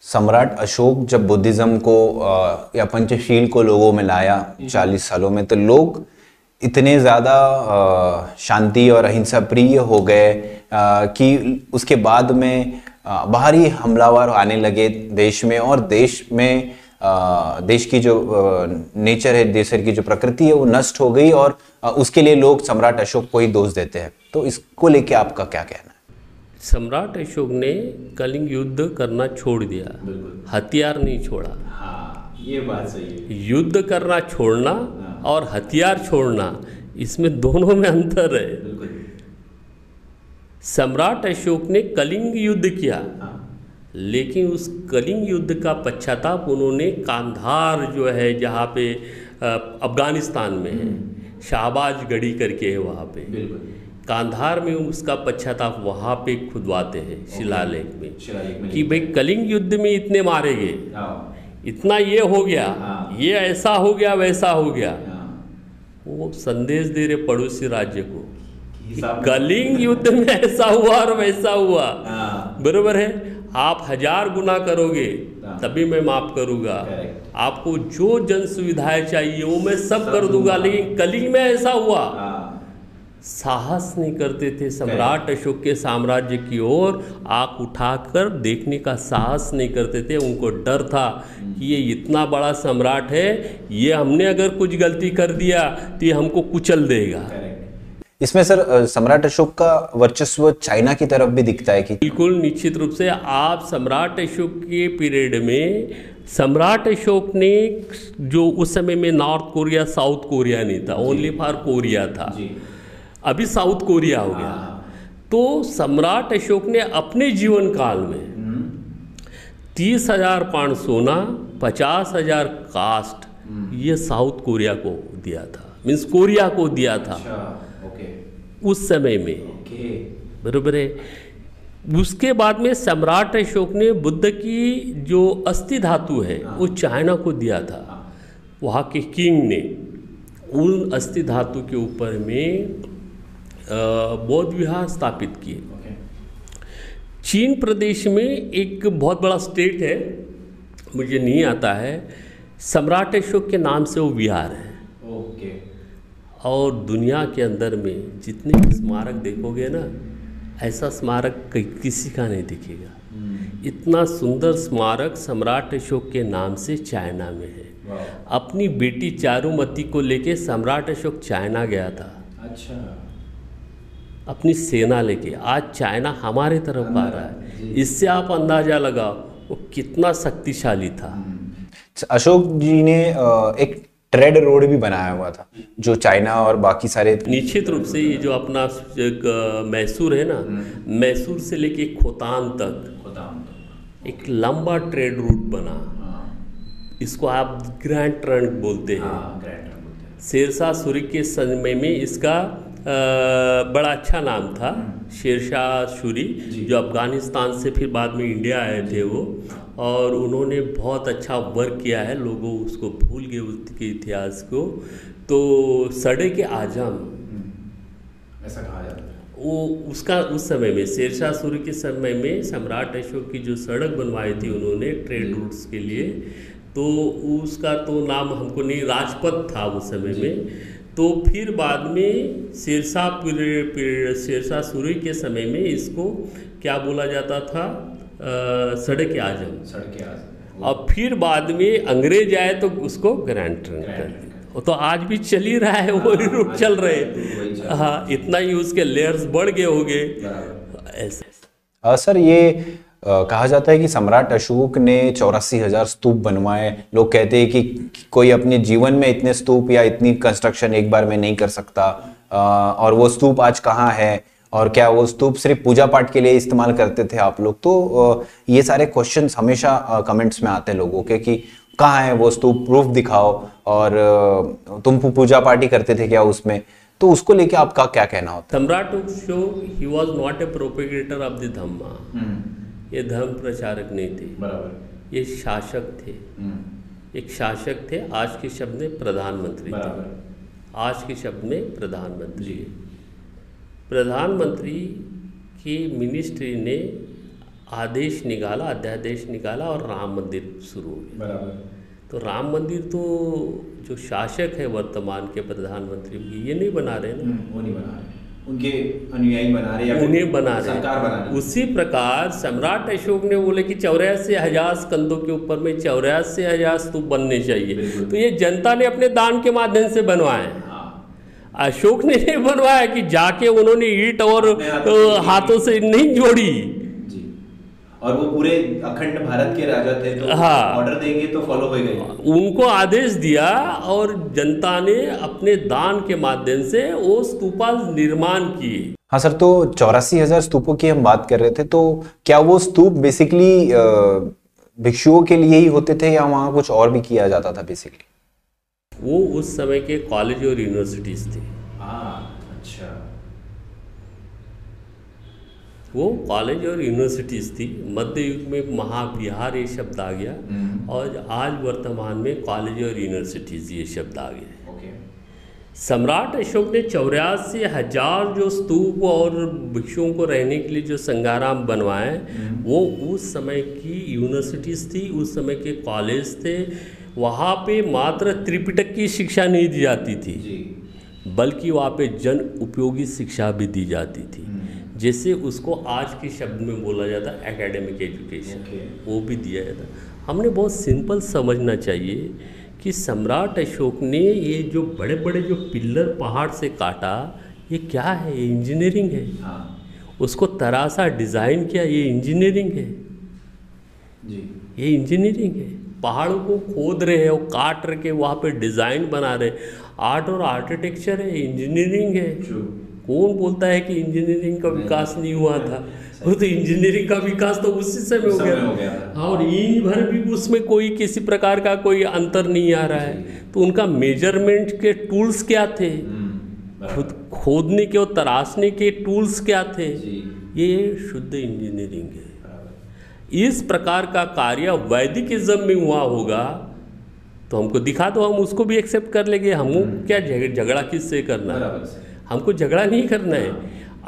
Speaker 1: सम्राट अशोक जब बुद्धिज्म को या पंचशील को लोगों में लाया चालीस सालों में तो लोग इतने ज़्यादा शांति और अहिंसा प्रिय हो गए कि उसके बाद में बाहरी हमलावर आने लगे देश में और देश में देश की जो नेचर है देश की जो प्रकृति है वो नष्ट हो गई और उसके लिए लोग सम्राट अशोक को ही दोष देते हैं। तो इसको लेके आपका क्या कहना है?
Speaker 2: सम्राट अशोक ने कलिंग युद्ध करना छोड़ दिया. हथियार नहीं छोड़ा.
Speaker 1: हाँ ये बात सही है.
Speaker 2: युद्ध करना छोड़ना हाँ। और हथियार छोड़ना इसमें दोनों में अंतर है. सम्राट अशोक ने कलिंग युद्ध किया.
Speaker 1: हाँ.
Speaker 2: लेकिन उस कलिंग युद्ध का पश्चाताप उन्होंने कांधार जो है जहाँ पे अफ़गानिस्तान में है शाहबाज गढ़ी करके है वहाँ पे.
Speaker 1: बिल्कुल.
Speaker 2: कांधार में उसका पश्चाताप वहाँ पे खुदवाते हैं शिलालेख में।
Speaker 1: शिलालेख में
Speaker 2: कि भाई कलिंग युद्ध में इतने मारे गए।
Speaker 1: हाँ।
Speaker 2: इतना ये हो गया
Speaker 1: हाँ।
Speaker 2: ये ऐसा हो गया वैसा हो गया।
Speaker 1: हाँ।
Speaker 2: वो संदेश दे रहे पड़ोसी राज्य को कलिंग युद्ध में ऐसा हुआ और वैसा हुआ। बरोबर है? आप हज़ार गुना करोगे। तभी मैं माफ़ करूँगा। आपको जो जन सुविधाएँ चाहिए वो मैं सब कर दूँगा। लेकिन कलिंग में ऐसा हुआ। साहस नहीं करते थे। सम्राट अशोक के साम्राज्य की ओर आँख उठाकर देखने का साहस नहीं करते थे। उनको डर था कि ये इतना बड़ा सम्राट है ये हमने अगर कुछ गलती कर दिया तो ये हमको कुचल देगा।
Speaker 1: इसमें सर सम्राट अशोक का वर्चस्व चाइना की तरफ़ भी दिखता है कि
Speaker 2: बिल्कुल निश्चित रूप से आप सम्राट अशोक के पीरियड में सम्राट अशोक ने जो उस समय में नॉर्थ कोरिया साउथ कोरिया नहीं था ओनली फॉर कोरिया था। अभी साउथ कोरिया हो गया। तो सम्राट अशोक ने अपने जीवन काल में तीस हज़ार पाउंड सोना पचास हज़ार कास्ट ये साउथ कोरिया को दिया था। मीन्स कोरिया को दिया था। उस समय में। बरोबर है। उसके बाद में सम्राट अशोक ने बुद्ध की जो अस्थि धातु है वो चाइना को दिया था। वहाँ के किंग ने उन अस्थि धातु के ऊपर में बौद्ध विहार स्थापित किए। चीन प्रदेश में एक बहुत बड़ा स्टेट है मुझे नहीं आता है सम्राट अशोक के नाम से वो विहार है।
Speaker 1: ओके
Speaker 2: और दुनिया के अंदर में जितने भी स्मारक देखोगे ना ऐसा स्मारक किसी का नहीं दिखेगा। हम्म। इतना सुंदर स्मारक सम्राट अशोक के नाम से चाइना में है। अपनी बेटी चारुमती को लेके सम्राट अशोक चाइना गया था।
Speaker 1: अच्छा।
Speaker 2: अपनी सेना लेके। आज चाइना हमारे तरफ़ आ रहा है। इससे आप अंदाज़ा लगाओ वो कितना शक्तिशाली था।
Speaker 1: हम्म। अशोक जी ने एक ट्रेड रोड भी बनाया हुआ था जो चाइना और बाकी सारे
Speaker 2: निश्चित रूप से ये जो अपना मैसूर है ना हम्म। मैसूर से लेके खोतान तक एक लंबा ट्रेड रूट बना। हाँ। इसको आप ग्रैंड ट्रंक बोलते हैं। हाँ, शेरशाह सूरी के समय में इसका बड़ा अच्छा नाम था शेरशाह शूरी जो। अफ़गानिस्तान से फिर बाद में इंडिया आए थे वो। और उन्होंने बहुत अच्छा वर्क किया है लोगों उसको भूल गए उसके इतिहास को। तो सड़े के आज़म।
Speaker 1: ऐसा कहा जाता है।
Speaker 2: वो उसका उस समय में शेरशाह सूरी के समय में सम्राट अशोक की जो सड़क बनवाई थी उन्होंने ट्रेड रूट्स के लिए तो उसका तो नाम हमको नहीं राजपथ था उस समय में। तो फिर बाद में शेरशाह शेरशाह सूरी के समय में इसको क्या बोला जाता था? सड़क आज़म।
Speaker 1: सड़क आज़म।
Speaker 2: और फिर बाद में अंग्रेज़ आए तो उसको ग्रैंड ट्रंक कर दिया। तो आज भी चल ही रहा है वही हाँ, रूट चल रहे तो हाँ। इतना ही उसके लेयर्स बढ़ गए होंगे।
Speaker 1: ऐसे। सर ये कहा जाता है कि सम्राट अशोक ने चौरासी हज़ार स्तूप बनवाए। लोग कहते हैं कि कोई अपने जीवन में इतने स्तूप या इतनी कंस्ट्रक्शन एक बार में नहीं कर सकता। और वो स्तूप आज कहाँ है? और क्या वो स्तूप सिर्फ़ पूजा पाठ के लिए इस्तेमाल करते थे आप लोग? तो ये सारे क्वेश्चंस हमेशा कमेंट्स में आते हैं लोगों के कि कहाँ है वो स्तूप? प्रूफ दिखाओ। और तुम पूजा पाठ ही करते थे क्या उसमें? तो उसको लेके आपका क्या कहना होता
Speaker 2: है? सम्राट Ashok he was not a propagator of the Dhamma ये धर्म प्रचारक नहीं थे।
Speaker 1: बराबर।
Speaker 2: ये शासक थे।
Speaker 1: हम्म।
Speaker 2: एक शासक थे आज के शब्द में प्रधानमंत्री थे। आज के शब्द में प्रधानमंत्री प्रधानमंत्री की मिनिस्ट्री ने आदेश निकाला अध्यादेश निकाला और राम मंदिर शुरू हो
Speaker 1: गया।
Speaker 2: तो राम मंदिर तो जो शासक है वर्तमान के प्रधानमंत्री ये नहीं बना रहे ना?
Speaker 1: हम्म, वो नहीं बना रहे। उनके अनुयायी बना रहे
Speaker 2: उन्हें बना रहे। सरकार बना रहे। उसी प्रकार सम्राट अशोक ने बोले कि चौरासी हज़ार स्कंदों के ऊपर में चौरासी हज़ार स्तूप बनने चाहिए। तो ये जनता ने अपने दान के माध्यम से बनवाए। हाँ। अशोक ने नहीं बनवाया कि जाके उन्होंने ईट और हाथों से नहीं जोड़ी।
Speaker 1: और वो पूरे अखंड भारत के राजा थे तो हाँ। ऑर्डर देंगे तो फॉलो हो गए
Speaker 2: उनको आदेश दिया और जनता ने अपने दान के माध्यम से वो स्तूपा निर्माण किए।
Speaker 1: हाँ सर तो चौरासी हज़ार स्तूपों की हम बात कर रहे थे तो क्या वो स्तूप बेसिकली भिक्षुओं के लिए ही होते थे या वहाँ कुछ और भी किया जाता था बेसिकली
Speaker 2: वो उस समय के कॉलेज और यूनिवर्सिटीज थे। वो कॉलेज और यूनिवर्सिटीज़ थी मध्य युग में महाविहार ये शब्द आ गया हम्म। और आज वर्तमान में कॉलेज और यूनिवर्सिटीज़ ये शब्द आ गए सम्राट अशोक ने चौरासी हज़ार जो स्तूप और भिक्षुओं को रहने के लिए जो संगाराम बनवाए हम्म। वो उस समय की यूनिवर्सिटीज़ थी उस समय के कॉलेज थे वहाँ पे मात्र त्रिपिटक की शिक्षा नहीं दी जाती थी
Speaker 1: जी
Speaker 2: बल्कि वहाँ पे जन उपयोगी शिक्षा भी दी जाती थी
Speaker 1: हम्म।
Speaker 2: जैसे उसको आज के शब्द में बोला जाता है एकेडमिक एजुकेशन
Speaker 1: Okay.
Speaker 2: वो भी दिया जाता हमने बहुत सिंपल समझना चाहिए कि सम्राट अशोक ने ये जो बड़े बड़े जो पिल्लर पहाड़ से काटा ये क्या है? ये इंजीनियरिंग है।
Speaker 1: हाँ।
Speaker 2: उसको तरासा डिज़ाइन किया ये इंजीनियरिंग है।
Speaker 1: जी।
Speaker 2: ये इंजीनियरिंग है। पहाड़ों को खोद रहे हैं और काट रहे के वहाँ पे डिज़ाइन बना रहे आर्ट और आर्किटेक्चर है इंजीनियरिंग है। कौन बोलता है कि इंजीनियरिंग का विकास नहीं हुआ था? वो तो इंजीनियरिंग का विकास तो उसी समय हो गया।
Speaker 1: हाँ,
Speaker 2: और ईंच भर भी उसमें कोई किसी प्रकार का कोई अंतर नहीं आ रहा है। तो उनका मेज़रमेंट के टूल्स क्या थे? खुद खोदने के और तराशने के टूल्स क्या थे? ये शुद्ध इंजीनियरिंग है। इस प्रकार का कार्य वैदिक इज्म में हुआ होगा तो हमको दिखा दो हम उसको भी एक्सेप्ट कर लेंगे। हम क्या झग- झगड़ा किससे करना? है हमको झगड़ा नहीं करना है।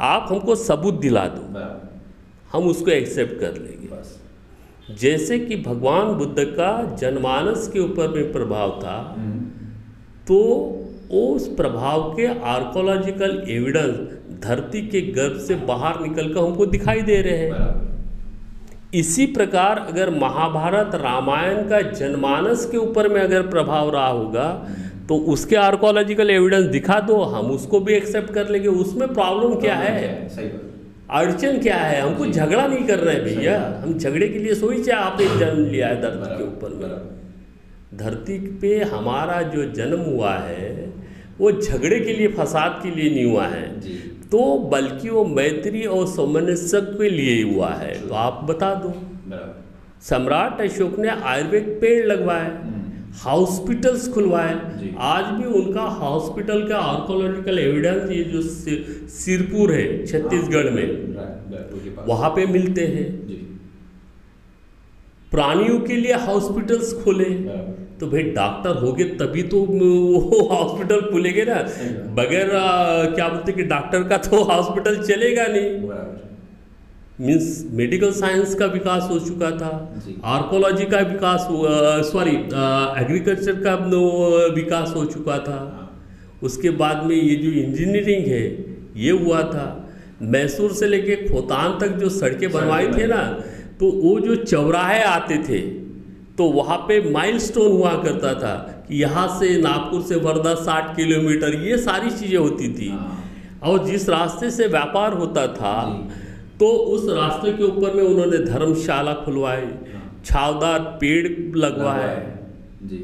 Speaker 2: आप हमको सबूत दिला दो। हम उसको एक्सेप्ट कर लेंगे। जैसे कि भगवान बुद्ध का जनमानस के ऊपर में प्रभाव था तो उस प्रभाव के आर्कोलॉजिकल एविडेंस धरती के गर्भ से बाहर निकल कर हमको दिखाई दे रहे हैं। इसी प्रकार अगर महाभारत रामायण का जनमानस के ऊपर में अगर प्रभाव रहा होगा तो उसके आर्कोलॉजिकल एविडेंस दिखा दो हम उसको भी एक्सेप्ट कर लेंगे। उसमें प्रॉब्लम क्या है? अड़चन क्या है? हमको झगड़ा नहीं कर रहे हैं भैया। हम झगड़े के लिए सोई चाहे आपने जन्म लिया है धरती के ऊपर में। धरती पे हमारा जो जन्म हुआ है वो झगड़े के लिए फसाद के लिए नहीं हुआ है। तो बल्कि वो मैत्री और सामंजस्य के लिए ही हुआ है। तो आप बता दो। सम्राट अशोक ने आयुर्वेद पेड़ लगवाए। हॉस्पिटल्स खुलवाए। आज भी उनका हॉस्पिटल का आर्कोलॉजिकल एविडेंस ये जो सिरपुर है छत्तीसगढ़ में
Speaker 1: राइट राइट
Speaker 2: वहाँ पे मिलते हैं। प्राणियों के लिए हॉस्पिटल्स खोले। तो भाई डॉक्टर होगे तभी तो वो हॉस्पिटल खुलेंगे ना। बगैर क्या बोलते कि डॉक्टर का तो हॉस्पिटल चलेगा नहीं। मीन्स मेडिकल साइंस का विकास हो चुका था। आर्कोलॉजी का विकास सॉरी एग्रीकल्चर का विकास हो चुका था।
Speaker 1: हाँ।
Speaker 2: उसके बाद में ये जो इंजीनियरिंग है ये हुआ था। मैसूर से लेके खोतान तक जो सड़कें बनवाई थे ना तो वो जो चौराहे आते थे तो वहाँ पे माइलस्टोन हुआ करता था कि यहाँ से नागपुर से वर्धा साठ किलोमीटर ये सारी चीज़ें होती थी।
Speaker 1: हाँ।
Speaker 2: और जिस रास्ते से व्यापार होता था। तो उस रास्ते के ऊपर में उन्होंने धर्मशाला खुलवाई छावदार पेड़ लगवाए।
Speaker 1: जी।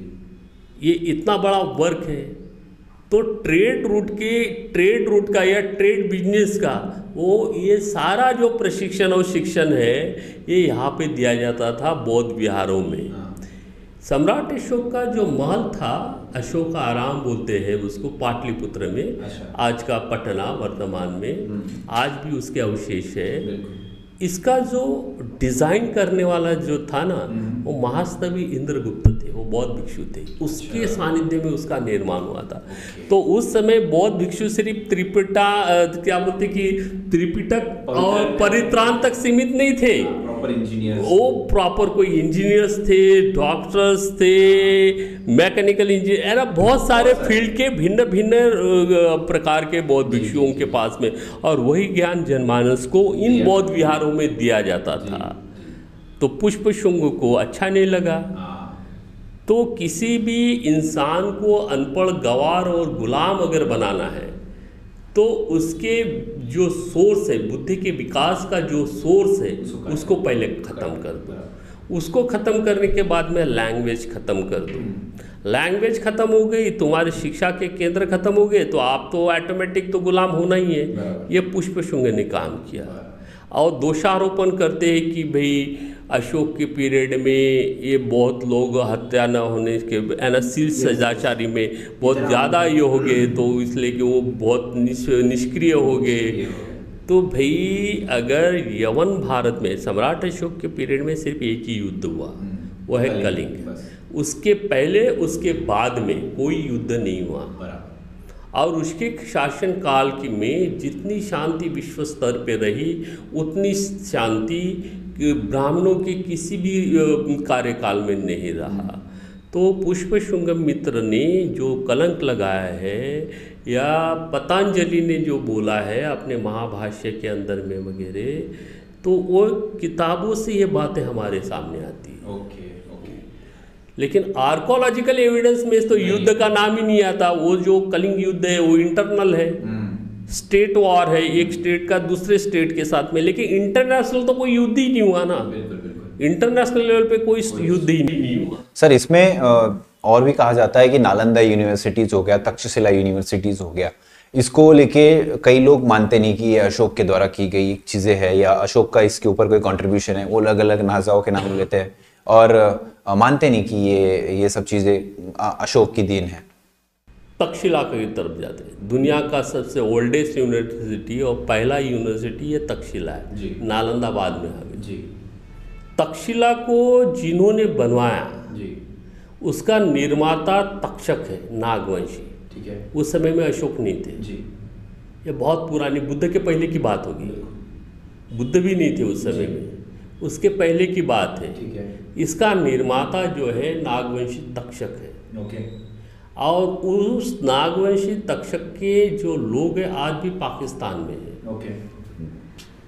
Speaker 2: ये इतना बड़ा वर्क है। तो ट्रेड रूट के ट्रेड रूट का या ट्रेड बिज़नेस का वो ये सारा जो प्रशिक्षण और शिक्षण है ये यहाँ पे दिया जाता था बौद्ध विहारों में।
Speaker 1: हाँ।
Speaker 2: सम्राट अशोक का जो महल था अशोक आराम बोलते हैं उसको पाटलिपुत्र में
Speaker 1: अच्छा।
Speaker 2: आज का पटना वर्तमान में आज भी उसके अवशेष है। इसका जो डिज़ाइन करने वाला जो था ना वो महास्तवी इंद्रगुप्त थे वो बौद्ध भिक्षु थे। उसके सानिध्य में उसका निर्माण हुआ था। तो उस समय बौद्ध भिक्षु सिर्फ़ त्रिपिटा क्या बोलते कि त्रिपिटक और परित्राण। तक सीमित नहीं थे।
Speaker 1: प्रॉपर इंजीनियर
Speaker 2: वो प्रॉपर कोई इंजीनियर्स थे डॉक्टर्स थे मैकेनिकल इंजीनियर ऐसा बहुत सारे फ़ील्ड के भिन्न भिन्न प्रकार के बौद्ध भिक्षुओं के पास में। और वही ज्ञान जनमानस को इन बौद्ध विहारों में दिया जाता था। तो पुष्प शुंग को अच्छा नहीं लगा।
Speaker 1: हाँ।
Speaker 2: तो किसी भी इंसान को अनपढ़ गवार और गुलाम अगर बनाना है तो उसके जो सोर्स है बुद्धि के विकास का जो सोर्स है
Speaker 1: उसको
Speaker 2: पहले ख़त्म कर दो। उसको ख़त्म करने के बाद में लैंग्वेज ख़त्म कर दो। लैंग्वेज ख़त्म हो गई तुम्हारे शिक्षा के केंद्र ख़त्म हो गए तो आप तो ऑटोमेटिक तो गुलाम होना ही है। ये पुष्प शुंग ने काम किया। और दोषारोपण करते हैं कि भाई अशोक के पीरियड में ये बहुत लोग हत्या न होने के एनसील सजाचारी में बहुत ज़्यादा ये हो गए तो इसलिए कि वो बहुत निष् निष्क्रिय हो गए। तो भाई अगर यवन भारत में सम्राट अशोक के पीरियड में सिर्फ़ एक ही युद्ध हुआ वो है कलिंग उसके पहले उसके बाद में कोई युद्ध नहीं हुआ। और उसके शासन काल की में जितनी शांति विश्व स्तर पे रही उतनी शांति ब्राह्मणों के किसी भी कार्यकाल में नहीं रहा। तो पुष्प शुंगम मित्र ने जो कलंक लगाया है या पतंजलि ने जो बोला है अपने महाभाष्य के अंदर में वगैरह तो वो किताबों से ये बातें हमारे सामने आती है।
Speaker 1: Okay okay.
Speaker 2: लेकिन आर्कोलॉजिकल एविडेंस में तो युद्ध का नाम ही नहीं आता। वो जो कलिंग युद्ध है वो इंटरनल है। स्टेट वॉर है एक स्टेट का दूसरे स्टेट के साथ में। लेकिन इंटरनेशनल तो कोई युद्ध ही नहीं हुआ ना।
Speaker 1: बिल्कुल बिल्कुल।
Speaker 2: इंटरनेशनल लेवल पे कोई युद्ध ही नहीं हुआ।
Speaker 1: सर इसमें और भी कहा जाता है कि नालंदा यूनिवर्सिटीज हो गया तक्षशिला यूनिवर्सिटीज हो गया। इसको लेके कई लोग मानते नहीं कि ये अशोक के द्वारा की गई चीज़ें है या अशोक का इसके ऊपर कोई कंट्रीब्यूशन है वो अलग अलग नाजाओं के नाम लेते हैं। और मानते नहीं कि ये ये सब चीज़ें अशोक की देन है।
Speaker 2: तक्षशिला की तरफ़ जाते हैं। दुनिया का सबसे ओल्डेस्ट यूनिवर्सिटी और पहला यूनिवर्सिटी ये तक्षशिला है।
Speaker 1: जी।
Speaker 2: नालंदा बाद में आ गई
Speaker 1: जी।
Speaker 2: तक्षशिला को जिन्होंने बनवाया
Speaker 1: जी।
Speaker 2: उसका निर्माता तक्षक है नागवंशी।
Speaker 1: ठीक है।
Speaker 2: उस समय में अशोक नहीं थे।
Speaker 1: जी।
Speaker 2: ये बहुत पुरानी बुद्ध के पहले की बात होगी। बुद्ध भी नहीं थे उस समय में। उसके पहले की बात है।
Speaker 1: ठीक है।
Speaker 2: इसका निर्माता जो है नागवंशी तक्षक है।
Speaker 1: ओके।
Speaker 2: और उस नागवंशी तक्षक के जो लोग हैं आज भी पाकिस्तान में हैं।
Speaker 1: ओके।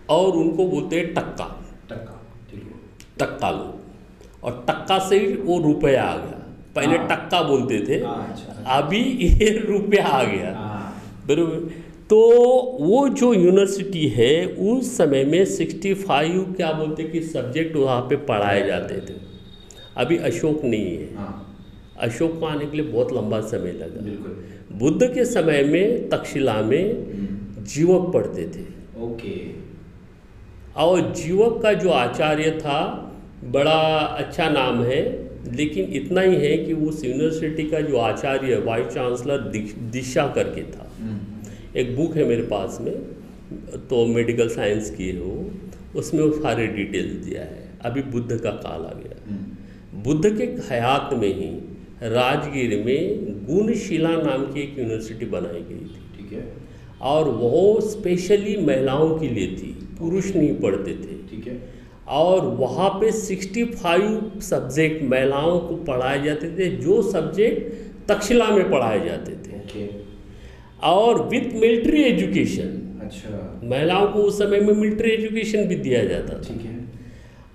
Speaker 2: और उनको बोलते हैं टक्का।
Speaker 1: टक्का ठीक है।
Speaker 2: टक्का लोग। और टक्का से ही वो रुपया आ गया। पहले
Speaker 1: हाँ।
Speaker 2: टक्का बोलते थे
Speaker 1: हाँ, अच्छा,
Speaker 2: अभी ये रुपया आ गया।
Speaker 1: हाँ।
Speaker 2: बरोबर। तो वो जो यूनिवर्सिटी है उस समय में 65 क्या बोलते कि सब्जेक्ट वहाँ पे पढ़ाए जाते थे। अभी अशोक नहीं है।
Speaker 1: हाँ।
Speaker 2: अशोक को आने के लिए बहुत लंबा समय लगा। बुद्ध के समय में तक्षशिला में जीवक पढ़ते थे।
Speaker 1: ओके।
Speaker 2: और जीवक का जो आचार्य था बड़ा अच्छा नाम है लेकिन इतना ही है कि उस यूनिवर्सिटी का जो आचार्य वाइस चांसलर दिश- करके था। एक बुक है मेरे पास में तो मेडिकल साइंस की है वो। उसमें वो सारे डिटेल्स दिया है। अभी बुद्ध का काल आ गया। बुद्ध के हयात में ही राजगीर में गुणशिला नाम की एक यूनिवर्सिटी बनाई गई थी।
Speaker 1: ठीक है।
Speaker 2: और वो स्पेशली महिलाओं के लिए थी पुरुष नहीं पढ़ते थे।
Speaker 1: ठीक है।
Speaker 2: और वहाँ पे 65 सब्जेक्ट महिलाओं को पढ़ाए जाते थे जो सब्जेक्ट तक्षशिला में पढ़ाए जाते थे। और विथ मिलिट्री एजुकेशन
Speaker 1: अच्छा।
Speaker 2: महिलाओं को उस समय में मिलिट्री एजुकेशन भी दिया जाता था।
Speaker 1: ठीक है।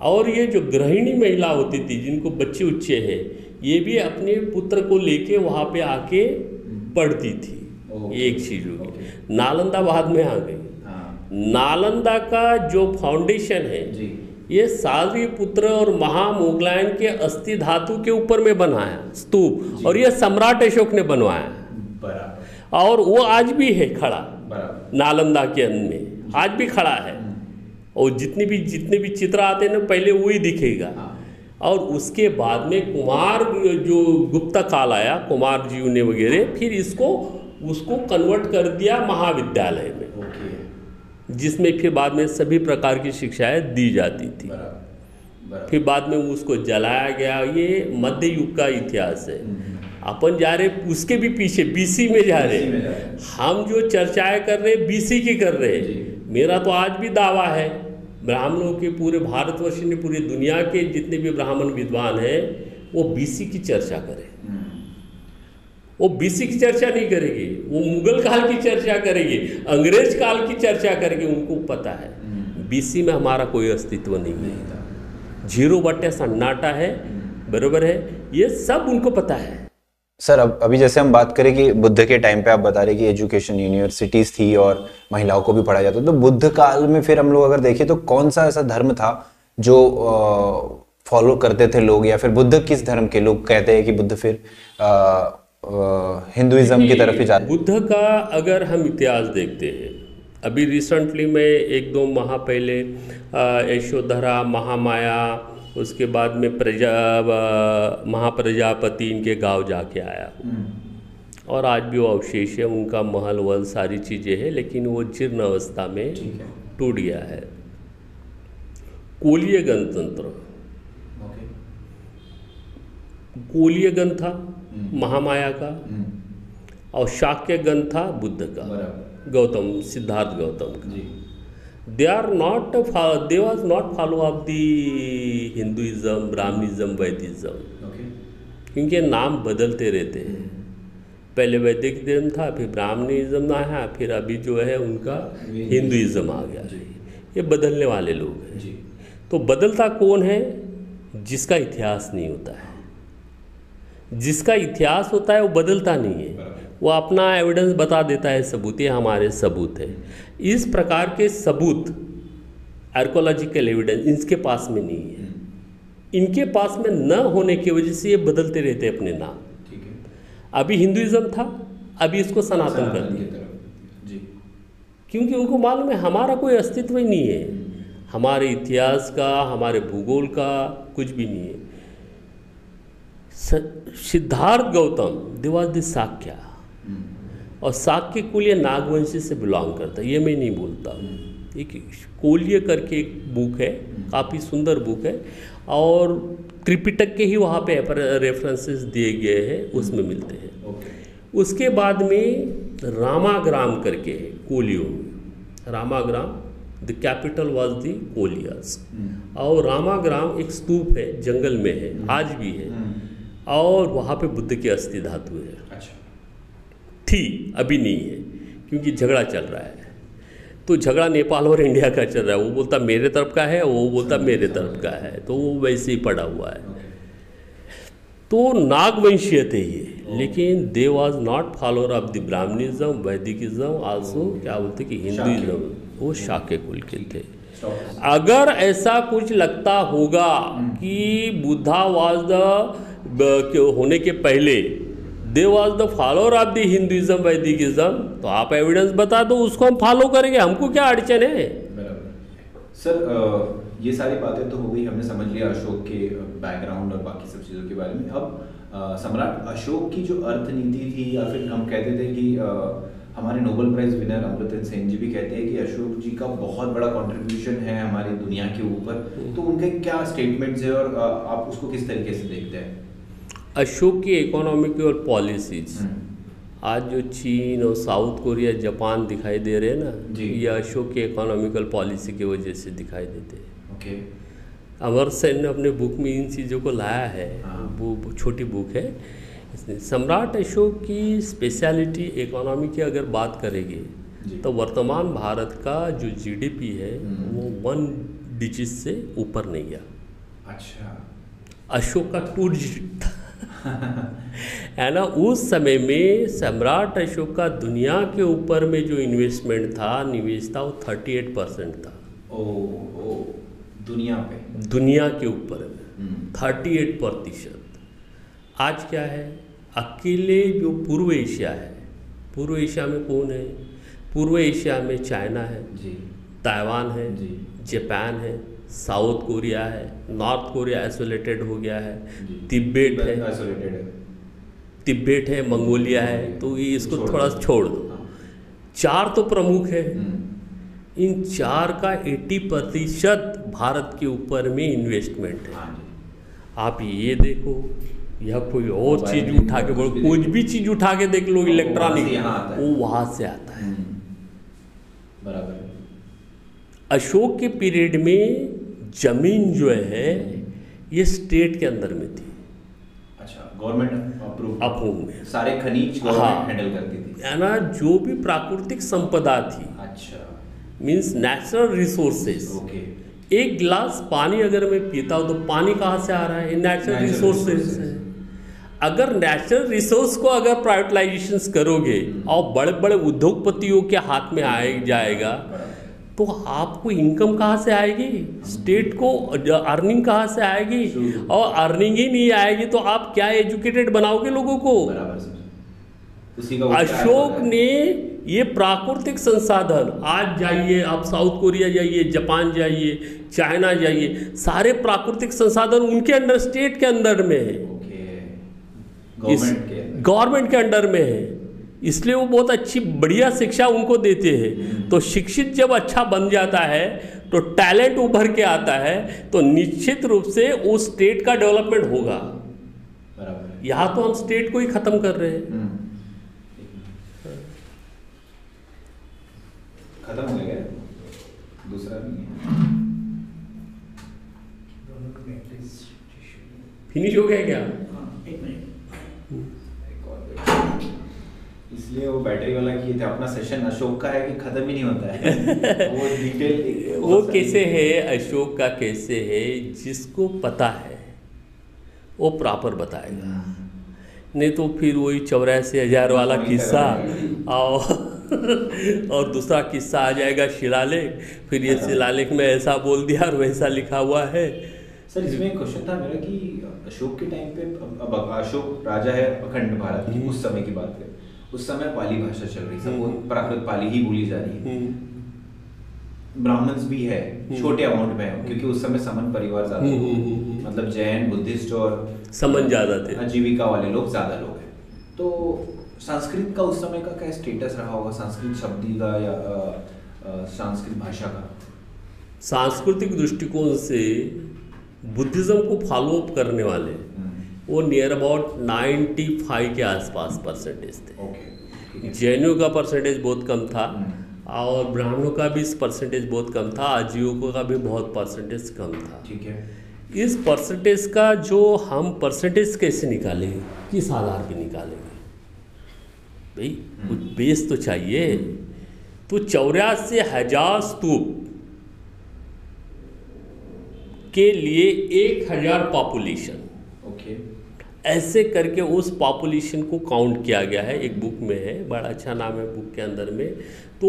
Speaker 2: और ये जो गृहिणी महिला होती थी जिनको बच्चे उच्चे हैं ये भी अपने पुत्र को लेके वहाँ पे आके पढ़ती थी ये एक चीज़ होगी नालंदा बाद में आ गई।
Speaker 1: हाँ।
Speaker 2: नालंदा का जो फाउंडेशन है
Speaker 1: जी।
Speaker 2: ये सालवी पुत्र और महामोगलायन के अस्थि धातु के ऊपर में बनाया स्तूप और ये सम्राट अशोक ने बनवाया। और वो आज भी है खड़ा नालंदा के अंदर में। आज भी खड़ा है। और जितनी भी जितने भी चित्र आते हैं ना पहले वही दिखेगा।
Speaker 1: हाँ।
Speaker 2: और उसके बाद में कुमार जो गुप्ता काल आया कुमार जी ने वगैरह फिर इसको उसको कन्वर्ट कर दिया महाविद्यालय में। जिसमें फिर बाद में सभी प्रकार की शिक्षाएँ दी जाती थी। फिर बाद में उसको जलाया गया। ये मध्य युग का इतिहास है। अपन जा रहे उसके भी पीछे बीसी में जा रहे।
Speaker 1: में जा रहे।
Speaker 2: हम जो चर्चाएँ कर रहे बीसी की कर रहे। हैं मेरा तो आज भी दावा है। ब्राह्मणों के पूरे भारतवर्ष ने पूरी दुनिया के जितने भी ब्राह्मण विद्वान हैं वो बीसी की चर्चा करें। वो बीसी की चर्चा नहीं करेगी वो मुगल काल की चर्चा करेगी अंग्रेज़ काल की चर्चा करेगी उनको पता है। बीसी में हमारा कोई अस्तित्व नहीं है। ज़ीरो बट्टे सन्नाटा है बरोबर है? ये सब उनको पता है।
Speaker 1: सर अब, अभी जैसे हम बात करें कि बुद्ध के टाइम पे आप बता रहे कि एजुकेशन यूनिवर्सिटीज थी और महिलाओं को भी पढ़ाया जाता तो बुद्ध काल में फिर हम लोग अगर देखें तो कौन सा ऐसा धर्म था जो फॉलो करते थे लोग या फिर बुद्ध किस धर्म के लोग कहते हैं कि बुद्ध फिर हिंदुइज्म की तरफ़ ही जाते
Speaker 2: बुद्ध का अगर हम इतिहास देखते हैं, अभी रिसेंटली मैं एक दो माह पहले यशोधरा महामाया उसके बाद में प्रजा महाप्रजापति इनके गाँव जाके आया। और आज भी वो अवशेष है उनका महल वल सारी चीज़ें हैं लेकिन वो जीर्ण अवस्था में टूट गया है। कोलीय गणतंत्र। कोलीय गण था महामाया का और शाक्य गण था बुद्ध का। गौतम सिद्धार्थ गौतम का। They are not they was not follow the Hinduism Brahmanism Vedism
Speaker 1: okay
Speaker 2: क्योंकि नाम बदलते रहते हैं। पहले वैदिक धर्म था फिर ब्राह्मणिज्म आया फिर अभी जो है उनका हिंदुइज्म आ गया। ये बदलने वाले लोग हैं।
Speaker 1: जी।
Speaker 2: तो बदलता कौन है? जिसका इतिहास नहीं होता है। जिसका इतिहास होता है वो बदलता नहीं है। वो अपना एविडेंस बता देता है सबूत ये हमारे सबूत है। इस प्रकार के सबूत आर्कोलॉजिकल एविडेंस इनके पास में नहीं है। इनके पास में न होने की वजह से ये बदलते रहते अपने नाम।
Speaker 1: ठीक है।
Speaker 2: अभी हिंदुइज्म था अभी इसको सनातन कर दिया। क्योंकि उनको मालूम है हमारा कोई अस्तित्व ही नहीं है। हमारे इतिहास का हमारे भूगोल का कुछ भी नहीं है। Siddharth Gautam he was the Sakya. और साक्य कुल ये नागवंशी से बिलोंग करता है ये मैं नहीं बोलता एक कोल्य करके एक बुक है काफ़ी सुंदर बुक है और त्रिपिटक के ही वहाँ पे रेफरेंसेस दिए गए हैं उसमें मिलते हैं। उसके बाद में रामाग्राम करके है कोलियो में। Ramagrama the capital was the Koliyas और रामाग्राम एक स्तूप है जंगल में है आज भी है। और वहाँ पे बुद्ध की अस्थि धातु है।
Speaker 1: अच्छा।
Speaker 2: थी, अभी नहीं है, क्योंकि झगड़ा चल रहा है। तो झगड़ा नेपाल और इंडिया का चल रहा है, वो बोलता मेरे तरफ़ का है, वो बोलता मेरे तरफ़ का है तो वो वैसे ही पड़ा हुआ है। तो नागवंशीय थे ये, लेकिन they was not follower of the Brahmanism Vedicism also क्या बोलते कि हिंदुइज्म वो शाक्य कुल के थे। अगर ऐसा कुछ लगता होगा कि बुद्धा वाज द होने के पहले they was the follower of the Hinduism Vedicism तो आप एविडेंस बता दो उसको हम फॉलो करेंगे। हमको क्या अड़चन है?
Speaker 1: सर ये सारी बातें तो हो गई हमने समझ लिया अशोक के बैकग्राउंड और बाकी सब चीज़ों के बारे में। अब सम्राट अशोक की जो अर्थनीति थी या फिर हम कहते थे कि अ, हमारे Nobel prize winner Amartya Sen ji भी कहते हैं कि अशोक जी का बहुत बड़ा कंट्रीब्यूशन है हमारी दुनिया के ऊपर। तो उनके क्या स्टेटमेंट्स है और आप उसको किस तरीके से देखते हैं?
Speaker 2: अशोक की इकोनॉमिकल पॉलिसीज़
Speaker 1: हम्म,
Speaker 2: आज जो चीन और साउथ कोरिया जापान दिखाई दे रहे हैं ना ये अशोक की इकोनॉमिकल पॉलिसी की वजह से दिखाई देते हैं.
Speaker 1: ओके.
Speaker 2: अमर सेन ने अपने बुक में इन चीज़ों को लाया है.
Speaker 1: हाँ।
Speaker 2: वो छोटी बुक है. इसने सम्राट अशोक की स्पेशलिटी इकोनॉमी की अगर बात करेंगे तो वर्तमान भारत का जो जीडीपी है
Speaker 1: हम्म।
Speaker 2: वो वन डिजिट से ऊपर नहीं गया.
Speaker 1: अच्छा.
Speaker 2: अशोक का टू डिजिट था. है ना? उस समय में सम्राट अशोक का दुनिया के ऊपर में जो इन्वेस्टमेंट था निवेश था वो थर्टी एट परसेंट था।
Speaker 1: ओ ओ दुनिया पे।
Speaker 2: दुनिया के ऊपर। में थर्टी एट प्रतिशत। आज क्या है? अकेले जो पूर्व एशिया है पूर्व एशिया में कौन है? पूर्व एशिया में चाइना है
Speaker 1: जी।
Speaker 2: ताइवान है
Speaker 1: जी।
Speaker 2: जापान है साउथ कोरिया है नॉर्थ कोरिया आइसोलेटेड हो गया है। तिब्बत है।
Speaker 1: है।
Speaker 2: तिब्बत है मंगोलिया है तो ये इसको थोड़ा। छोड़ दो।
Speaker 1: हाँ,
Speaker 2: चार तो प्रमुख है।
Speaker 1: हम्म,
Speaker 2: इन चार का 80 प्रतिशत भारत के ऊपर में इन्वेस्टमेंट है।
Speaker 1: हाँ
Speaker 2: आप ये देखो या कोई और चीज़ उठा के बोलो
Speaker 1: कुछ भी
Speaker 2: चीज़ उठा के देख लो इलेक्ट्रॉनिक
Speaker 1: यहाँ।
Speaker 2: वो वहाँ से आता है।
Speaker 1: हम्म, बराबर
Speaker 2: अशोक के पीरियड में ज़मीन जो है ये स्टेट के अंदर में थी।
Speaker 1: अच्छा गवर्नमेंट अप्रूव
Speaker 2: में।
Speaker 1: सारे खनिज
Speaker 2: हाँ।
Speaker 1: हैंडल करती थी।
Speaker 2: है ना? जो भी प्राकृतिक संपदा थी।
Speaker 1: अच्छा।
Speaker 2: मीन्स नेचुरल रिसोर्सेज
Speaker 1: ओके
Speaker 2: एक गिलास पानी अगर मैं पीता हूँ तो पानी कहाँ से आ रहा है? Natural resources. से अगर नेचुरल रिसोर्स को अगर प्राइवेटाइजेशन करोगे और बड़े बड़े उद्योगपतियों के हाथ में आए जाएगा तो आपको इनकम कहाँ से आएगी? स्टेट को अर्निंग कहाँ से आएगी? और अर्निंग ही नहीं आएगी तो आप क्या एजुकेटेड बनाओगे लोगों को? अशोक ने ये प्राकृतिक संसाधन आज जाइए आप साउथ कोरिया जाइए जापान जाइए चाइना जाइए सारे प्राकृतिक संसाधन उनके अंडर स्टेट के अंदर में है। इस
Speaker 1: गवर्नमेंट के?
Speaker 2: अंडर में है। इसलिए वो बहुत अच्छी बढ़िया शिक्षा उनको देते हैं। तो शिक्षित जब अच्छा बन जाता है तो टैलेंट उभर के आता है तो निश्चित रूप से उस स्टेट का डेवलपमेंट होगा।
Speaker 1: बराबर।
Speaker 2: यहाँ तो हम स्टेट को ही खत्म कर रहे हैं।
Speaker 1: हम्म। खत्म हो गया? दूसरा नहीं है।
Speaker 2: फिनिश हो गया क्या
Speaker 3: हाँ, एक मिनट
Speaker 1: बैटरी वाला किए थे अपना सेशन अशोक का है कि खत्म ही नहीं होता है? वो डिटेल
Speaker 2: वो कैसे है अशोक का कैसे है जिसको पता है वो प्रॉपर बताएगा। नहीं तो फिर वही चौरासी हज़ार वाला किस्सा और और दूसरा किस्सा आ जाएगा शिलालेख। फिर ये शिलालेख में ऐसा बोल दिया और वैसा लिखा हुआ है।
Speaker 1: सर इसमें एक क्वेश्चन था मेरा कि अशोक के टाइम पे अशोक राजा है अखंड भारत की उस समय की बात करें उस समय पाली भाषा चल रही सब प्राकृत पाली ही बोली जा रही है। ब्राह्मण्स भी है छोटे अमाउंट में क्योंकि उस समय समन परिवार ज़्यादा मतलब जैन बुद्धिस्ट और
Speaker 2: समन ज़्यादा थे।
Speaker 1: आजीविका वाले लोग ज़्यादा लोग हैं। तो संस्कृत का उस समय का क्या स्टेटस रहा होगा? संस्कृत शब्दी का या संस्कृत भाषा का?
Speaker 2: सांस्कृतिक दृष्टिकोण से बुद्धिज्म को फॉलो अप करने वाले हम्म। वो नियर अबाउट 95 के आसपास परसेंटेज थे। जैनियों का परसेंटेज बहुत कम था हम्म। और ब्राह्मणों का भी परसेंटेज बहुत कम था आजीविकों का भी बहुत परसेंटेज कम था।
Speaker 1: ठीक है।
Speaker 2: इस परसेंटेज का जो हम परसेंटेज कैसे निकालेंगे? किस आधार पे निकालेंगे? भाई कुछ बेस तो चाहिए। तो चौरासी हज़ार स्तूप के लिए एक हज़ार पॉपुलेशन
Speaker 1: ओके
Speaker 2: ऐसे करके उस पॉपुलेशन को काउंट किया गया है एक बुक में है बड़ा अच्छा नाम है बुक के अंदर में। तो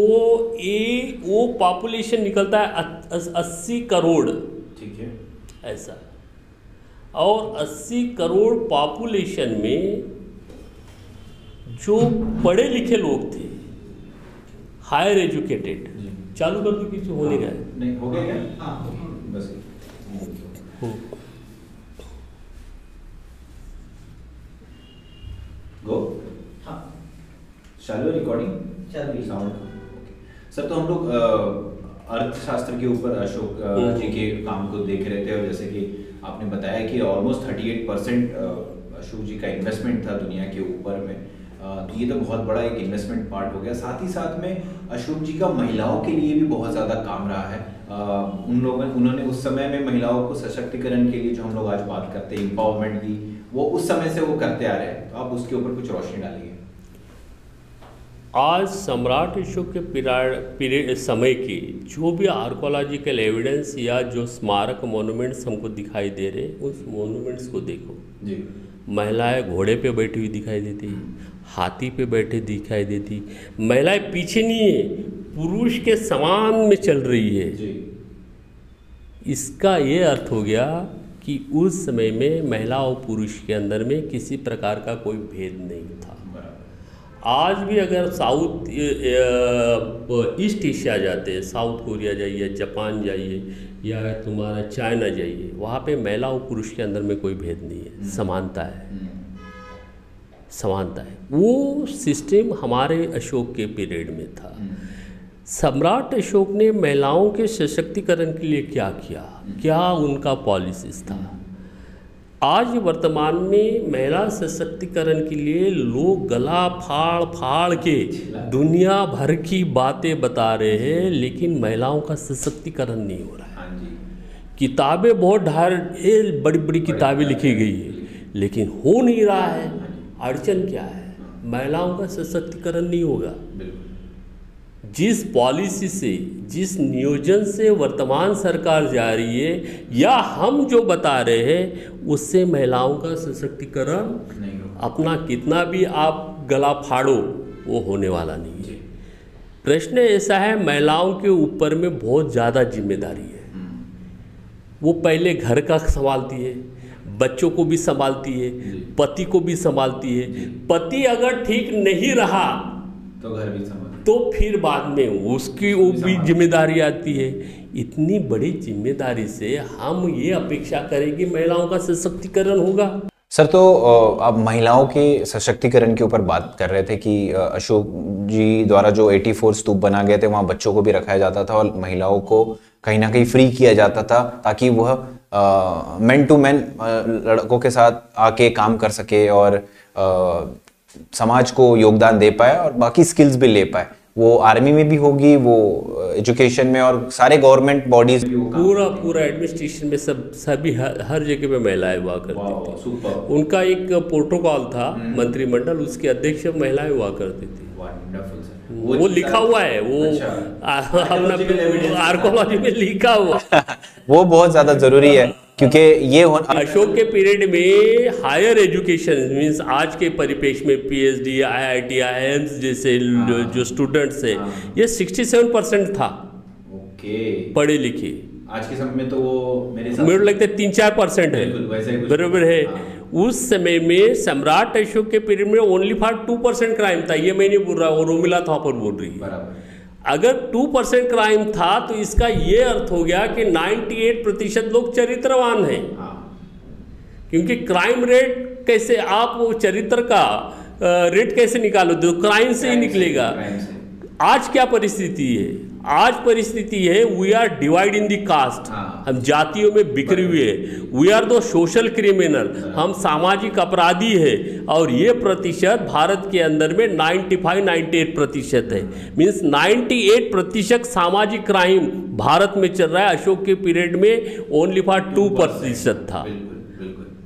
Speaker 2: ये वो पॉपुलेशन निकलता है अस्सी करोड़।
Speaker 1: ठीक है।
Speaker 2: ऐसा। और अस्सी करोड़ पॉपुलेशन में जो पढ़े लिखे लोग थे हायर एजुकेटेड चालू कर दो किसी होने
Speaker 1: गए? नहीं हो गया क्या? हाँ। बस। गो हाँ. चालू रिकॉर्डिंग चालू साउंड सर तो हम लोग अर्थशास्त्र के ऊपर अशोक हम्म। जी. के काम को देख रहे थे और जैसे कि आपने बताया कि almost thirty eight percent Ashok ji का इन्वेस्टमेंट था दुनिया के ऊपर में। तो ये तो बहुत बड़ा एक इन्वेस्टमेंट पार्ट हो गया। साथ ही साथ में अशोक जी का महिलाओं के लिए भी बहुत ज़्यादा काम रहा है। उन लोगों उन्होंने उस समय में महिलाओं को सशक्तिकरण के लिए जो हम लोग आज बात करते हैं इम्पावरमेंट की वो उस समय से वो करते आ रहे हैं तो आप उसके ऊपर कुछ रोशनी डालिए
Speaker 2: आज सम्राट अशोक के पीरियड समय की जो भी आर्कोलॉजिकल एविडेंस या जो स्मारक मोनूमेंट्स हमको दिखाई दे रहे उस मोनूमेंट्स को देखो।
Speaker 1: जी।
Speaker 2: महिलाएँ घोड़े पे बैठी हुई दिखाई देती हाथी पे बैठे दिखाई देती। महिलाएँ पीछे नहीं है पुरुष के समान में चल रही है। इसका ये अर्थ हो गया कि उस समय में महिला और पुरुष के अंदर में किसी प्रकार का कोई भेद नहीं था। आज भी अगर साउथ ईस्ट एशिया जाते हैं साउथ कोरिया जाइए जापान जाइए या तुम्हारा चाइना जाइए वहाँ पे महिला और पुरुष के अंदर में कोई भेद नहीं है। हम्म। समानता है। हम्म। समानता है। वो सिस्टम हमारे अशोक के पीरियड में था। सम्राट अशोक ने महिलाओं के सशक्तिकरण के लिए क्या किया? क्या उनका पॉलिसीज़ था? आज वर्तमान में महिला सशक्तिकरण के लिए लोग गला फाड़ फाड़ के दुनिया भर की बातें बता रहे हैं लेकिन महिलाओं का सशक्तिकरण नहीं हो रहा है। हाँ किताबें बहुत ढार बड़ी बड़ी किताबें लिखी गई है लेकिन हो नहीं रहा है। अड़चन क्या है? महिलाओं का सशक्तिकरण नहीं होगा। जिस पॉलिसी से जिस नियोजन से वर्तमान सरकार जा रही है या हम जो बता रहे हैं उससे महिलाओं का सशक्तिकरण अपना कितना भी आप गला फाड़ो वो होने वाला नहीं है। प्रश्न ऐसा है महिलाओं के ऊपर में बहुत ज़्यादा ज़िम्मेदारी है। हम्म। वो पहले घर का संभालती है बच्चों को भी संभालती है पति को भी संभालती है। पति अगर ठीक नहीं रहा
Speaker 1: तो घर भी संभाल
Speaker 2: तो फिर बाद में उसकी वो भी ज़िम्मेदारी। आती है। इतनी बड़ी ज़िम्मेदारी से हम ये अपेक्षा करें कि महिलाओं का सशक्तिकरण होगा।
Speaker 1: सर तो आप महिलाओं के सशक्तिकरण के ऊपर बात कर रहे थे कि अशोक जी द्वारा जो 84 स्तूप बना गए थे वहाँ बच्चों को भी रखाया जाता था और महिलाओं को कहीं ना कहीं फ्री किया जाता था ताकि वह मैन टू मैन लड़कों के साथ आके काम कर सके और समाज को योगदान दे पाए और बाकी स्किल्स भी ले पाए। वो आर्मी में भी होगी वो एजुकेशन में और सारे गवर्नमेंट बॉडीज
Speaker 2: पूरा पूरा एडमिनिस्ट्रेशन में सब सभी हर, हर जगह पे महिलाएँ हुआ करती थी। उनका एक प्रोटोकॉल था हम्म। मंत्रिमंडल उसके अध्यक्ष महिलाएँ हुआ करती थी।
Speaker 1: वो
Speaker 2: लिखा हुआ है वो
Speaker 1: अच्छा।
Speaker 2: अपना आर्कोलॉजी में लिखा हुआ।
Speaker 1: वो बहुत ज़्यादा ज़रूरी है क्योंकि ये
Speaker 2: अशोक के पीरियड में हायर एजुकेशन मींस आज के परिपेक्ष में पीएचडी आईआईटी आईएम्स जैसे जो स्टूडेंट्स है ये 67 परसेंट था।
Speaker 1: ओके।
Speaker 2: पढ़े लिखे।
Speaker 1: आज के समय में तो वो मेरे
Speaker 2: मेरे को लगता है तीन चार परसेंट है।
Speaker 1: ही
Speaker 2: बराबर है।
Speaker 1: हाँ।
Speaker 2: उस समय में सम्राट अशोक के पीरियड में only for two percent crime था ये मैं नहीं बोल रहा और रोमिला थापर बोल रही है। अगर टू परसेंट क्राइम था तो इसका ये अर्थ हो गया कि 98 प्रतिशत लोग चरित्रवान हैं।
Speaker 1: हाँ।
Speaker 2: क्योंकि क्राइम रेट कैसे आप वो चरित्र का रेट कैसे निकालोगे? तो क्राइम से ही निकलेगा।
Speaker 1: से।
Speaker 2: आज क्या परिस्थिति है? आज परिस्थिति है we are divide in the caste
Speaker 1: हाँ।
Speaker 2: हम जातियों में बिखरे हुए we are though social criminal हम सामाजिक अपराधी है। और ये प्रतिशत भारत के अंदर में 95 98 प्रतिशत है। मीन्स 98 प्रतिशत सामाजिक क्राइम भारत में चल रहा है। अशोक के पीरियड में ओनली फॉर टू प्रतिशत था।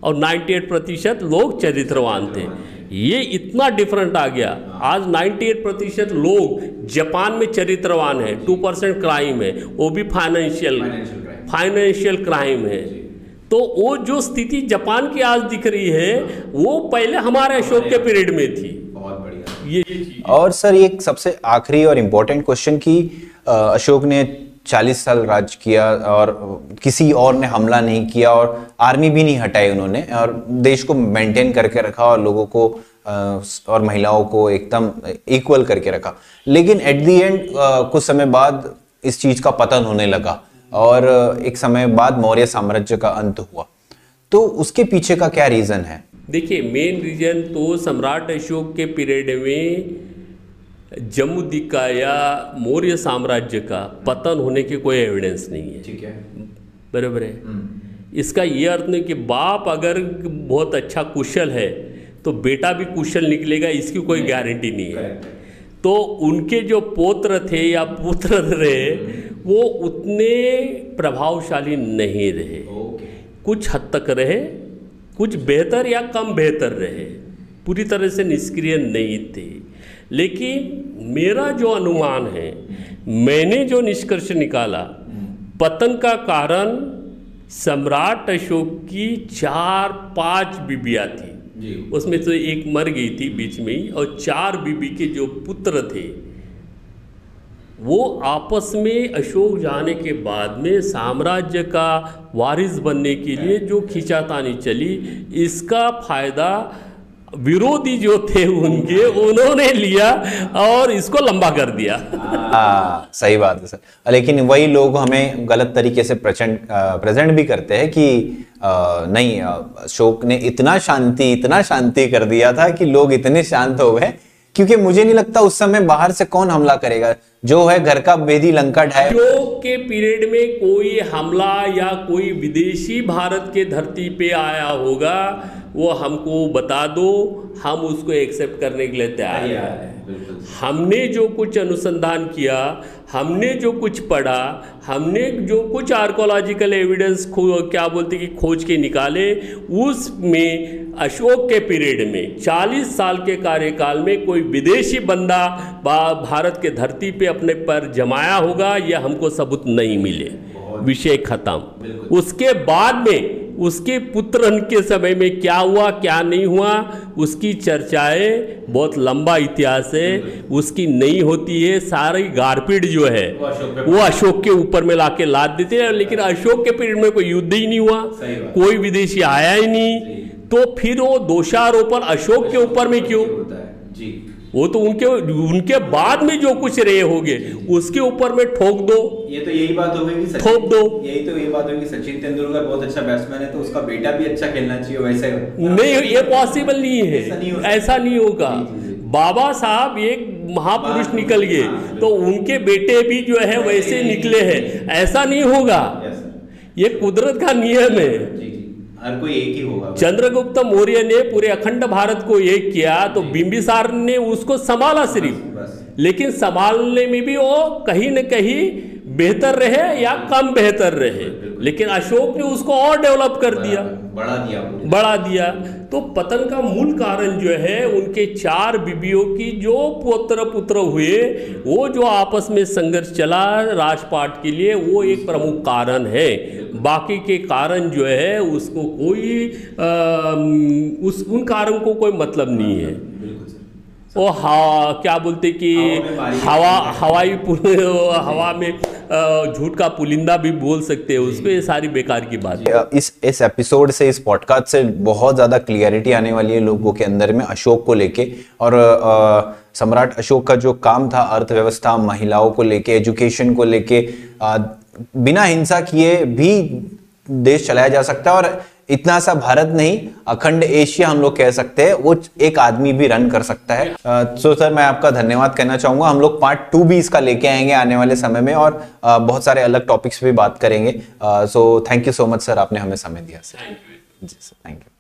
Speaker 2: और 98 प्रतिशत लोग चरित्रवान थे। ये इतना डिफरेंट आ गया। आज 98 प्रतिशत लोग जापान में चरित्रवान है 2 परसेंट क्राइम है वो भी फाइनेंशियल फाइनेंशियल क्राइम है। तो वो जो स्थिति जापान की आज दिख रही है वो पहले हमारे अशोक के पीरियड में थी।
Speaker 1: बहुत बढ़िया।
Speaker 2: ये
Speaker 1: और सर एक सबसे आखिरी और इम्पोर्टेंट क्वेश्चन की अशोक ने 40 साल राज किया और किसी और ने हमला नहीं किया और आर्मी भी नहीं हटाई उन्होंने और देश को मेंटेन करके रखा और लोगों को और महिलाओं को एकदम इक्वल करके रखा। लेकिन एट दी एंड कुछ समय बाद इस चीज़ का पतन होने लगा और एक समय बाद मौर्य साम्राज्य का अंत हुआ। तो उसके पीछे का क्या रीजन है?
Speaker 2: देखिए मेन रीजन तो सम्राट अशोक के पीरियड में जम्मू का या मौर्य साम्राज्य का पतन होने के कोई एविडेंस नहीं है।
Speaker 1: ठीक है।
Speaker 2: बराबर है? इसका ये अर्थ नहीं कि बाप अगर बहुत अच्छा कुशल है तो बेटा भी कुशल निकलेगा इसकी कोई गारंटी नहीं है। तो उनके जो पोत्र थे या पुत्र रहे वो उतने प्रभावशाली नहीं रहे। कुछ हद तक रहे कुछ बेहतर या कम बेहतर रहे। पूरी तरह से निष्क्रिय नहीं थे। लेकिन मेरा जो अनुमान है मैंने जो निष्कर्ष निकाला पतन का कारण सम्राट अशोक की चार पाँच बीबियाँ थी। उसमें से एक मर गई थी बीच में ही और चार बीबी के जो पुत्र थे वो आपस में अशोक जाने के बाद में साम्राज्य का वारिस बनने के लिए जो खींचातानी चली इसका फ़ायदा विरोधी जो थे उनके उन्होंने लिया और इसको लंबा कर दिया।
Speaker 1: हाँ सही बात है सर। लेकिन वही लोग हमें गलत तरीके से प्रेजेंट प्रेजेंट भी करते हैं कि अ, नहीं अशोक ने इतना शांति इतना शांति कर दिया था कि लोग इतने शांत हो गए क्योंकि मुझे नहीं लगता उस समय बाहर से कौन हमला करेगा। जो है घर का बेदी लंका ढाए
Speaker 2: अशोक के पीरियड में कोई हमला या कोई विदेशी भारत के धरती पे आया होगा वो हमको बता दो हम उसको एक्सेप्ट करने के लिए तैयार हैं। हमने जो कुछ अनुसंधान किया हमने जो कुछ पढ़ा हमने जो कुछ आर्कोलॉजिकल एविडेंस क्या बोलते कि खोज के निकाले उसमें अशोक के पीरियड में 40 साल के कार्यकाल में कोई विदेशी बंदा भारत के धरती पे अपने पर जमाया होगा यह हमको सबूत नहीं मिले। विषय खत्म। उसके बाद में उसके पुत्र के समय में क्या हुआ क्या नहीं हुआ उसकी चर्चाएँ बहुत लंबा इतिहास है। उसकी नहीं होती है सारी गारपीट जो है वो अशोक के ऊपर। में लाके लाद देते हैं लेकिन अशोक के पीरियड में कोई युद्ध ही नहीं हुआ कोई विदेशी आया ही नहीं। तो फिर वो दोषारोपण अशोक के ऊपर में क्यों? वो तो उनके उनके बाद में जो कुछ रहे होंगे उसके ऊपर में ठोक दो।
Speaker 1: ये तो यही बात हो गई कि
Speaker 2: ठोक दो।
Speaker 1: यही तो ये बात होगी सचिन तेंदुलकर बहुत अच्छा बैट्समैन है तो उसका बेटा भी अच्छा खेलना चाहिए वैसे।
Speaker 2: नहीं ये पॉसिबल नहीं
Speaker 1: ऐसा नहीं है
Speaker 2: ऐसा नहीं होगा। बाबा साहब एक महापुरुष
Speaker 1: हाँ,
Speaker 2: निकल गए
Speaker 1: हाँ,
Speaker 2: तो उनके बेटे भी जो है वैसे निकले हैं। ऐसा नहीं होगा। ये कुदरत का नियम है।
Speaker 1: हर कोई एक ही होगा।
Speaker 2: चंद्रगुप्त मौर्य ने पूरे अखंड भारत को एक किया तो बिंबिसार ने उसको संभाला सिर्फ़। लेकिन संभालने में भी वो कहीं न कहीं बेहतर रहे या कम बेहतर रहे? लेकिन अशोक ने उसको और डेवलप कर दिया।
Speaker 1: बढ़ा दिया
Speaker 2: बढ़ा दिया। तो पतन का मूल कारण जो है उनके चार बीबियों की जो पुत्र पुत्र हुए वो जो आपस में संघर्ष चला राजपाट के लिए वो एक प्रमुख कारण है। बाकी के कारण जो है उसको कोई आ, उस उन कारण को कोई मतलब नहीं है वो हवा क्या बोलते कि हवा हवाई हवा में झूठ का पुलिंदा भी बोल सकते हैं उसको ये सारी बेकार की बात
Speaker 1: है। इस इस एपिसोड से इस पॉडकास्ट से बहुत ज़्यादा क्लियरिटी आने वाली है लोगों के अंदर में अशोक को लेके। और सम्राट अशोक का जो काम था अर्थव्यवस्था महिलाओं को लेके एजुकेशन को लेके बिना हिंसा किए भी देश चलाया जा सकता है। और इतना सा भारत नहीं अखंड एशिया हम लोग कह सकते हैं वो एक आदमी भी रन कर सकता है। सो सर मैं आपका धन्यवाद कहना चाहूँगा। हम लोग पार्ट टू भी इसका लेके आएँगे आने वाले समय में और बहुत सारे अलग टॉपिक्स पे बात करेंगे। So thank you so much sir आपने हमें समय दिया sir ji sir thank you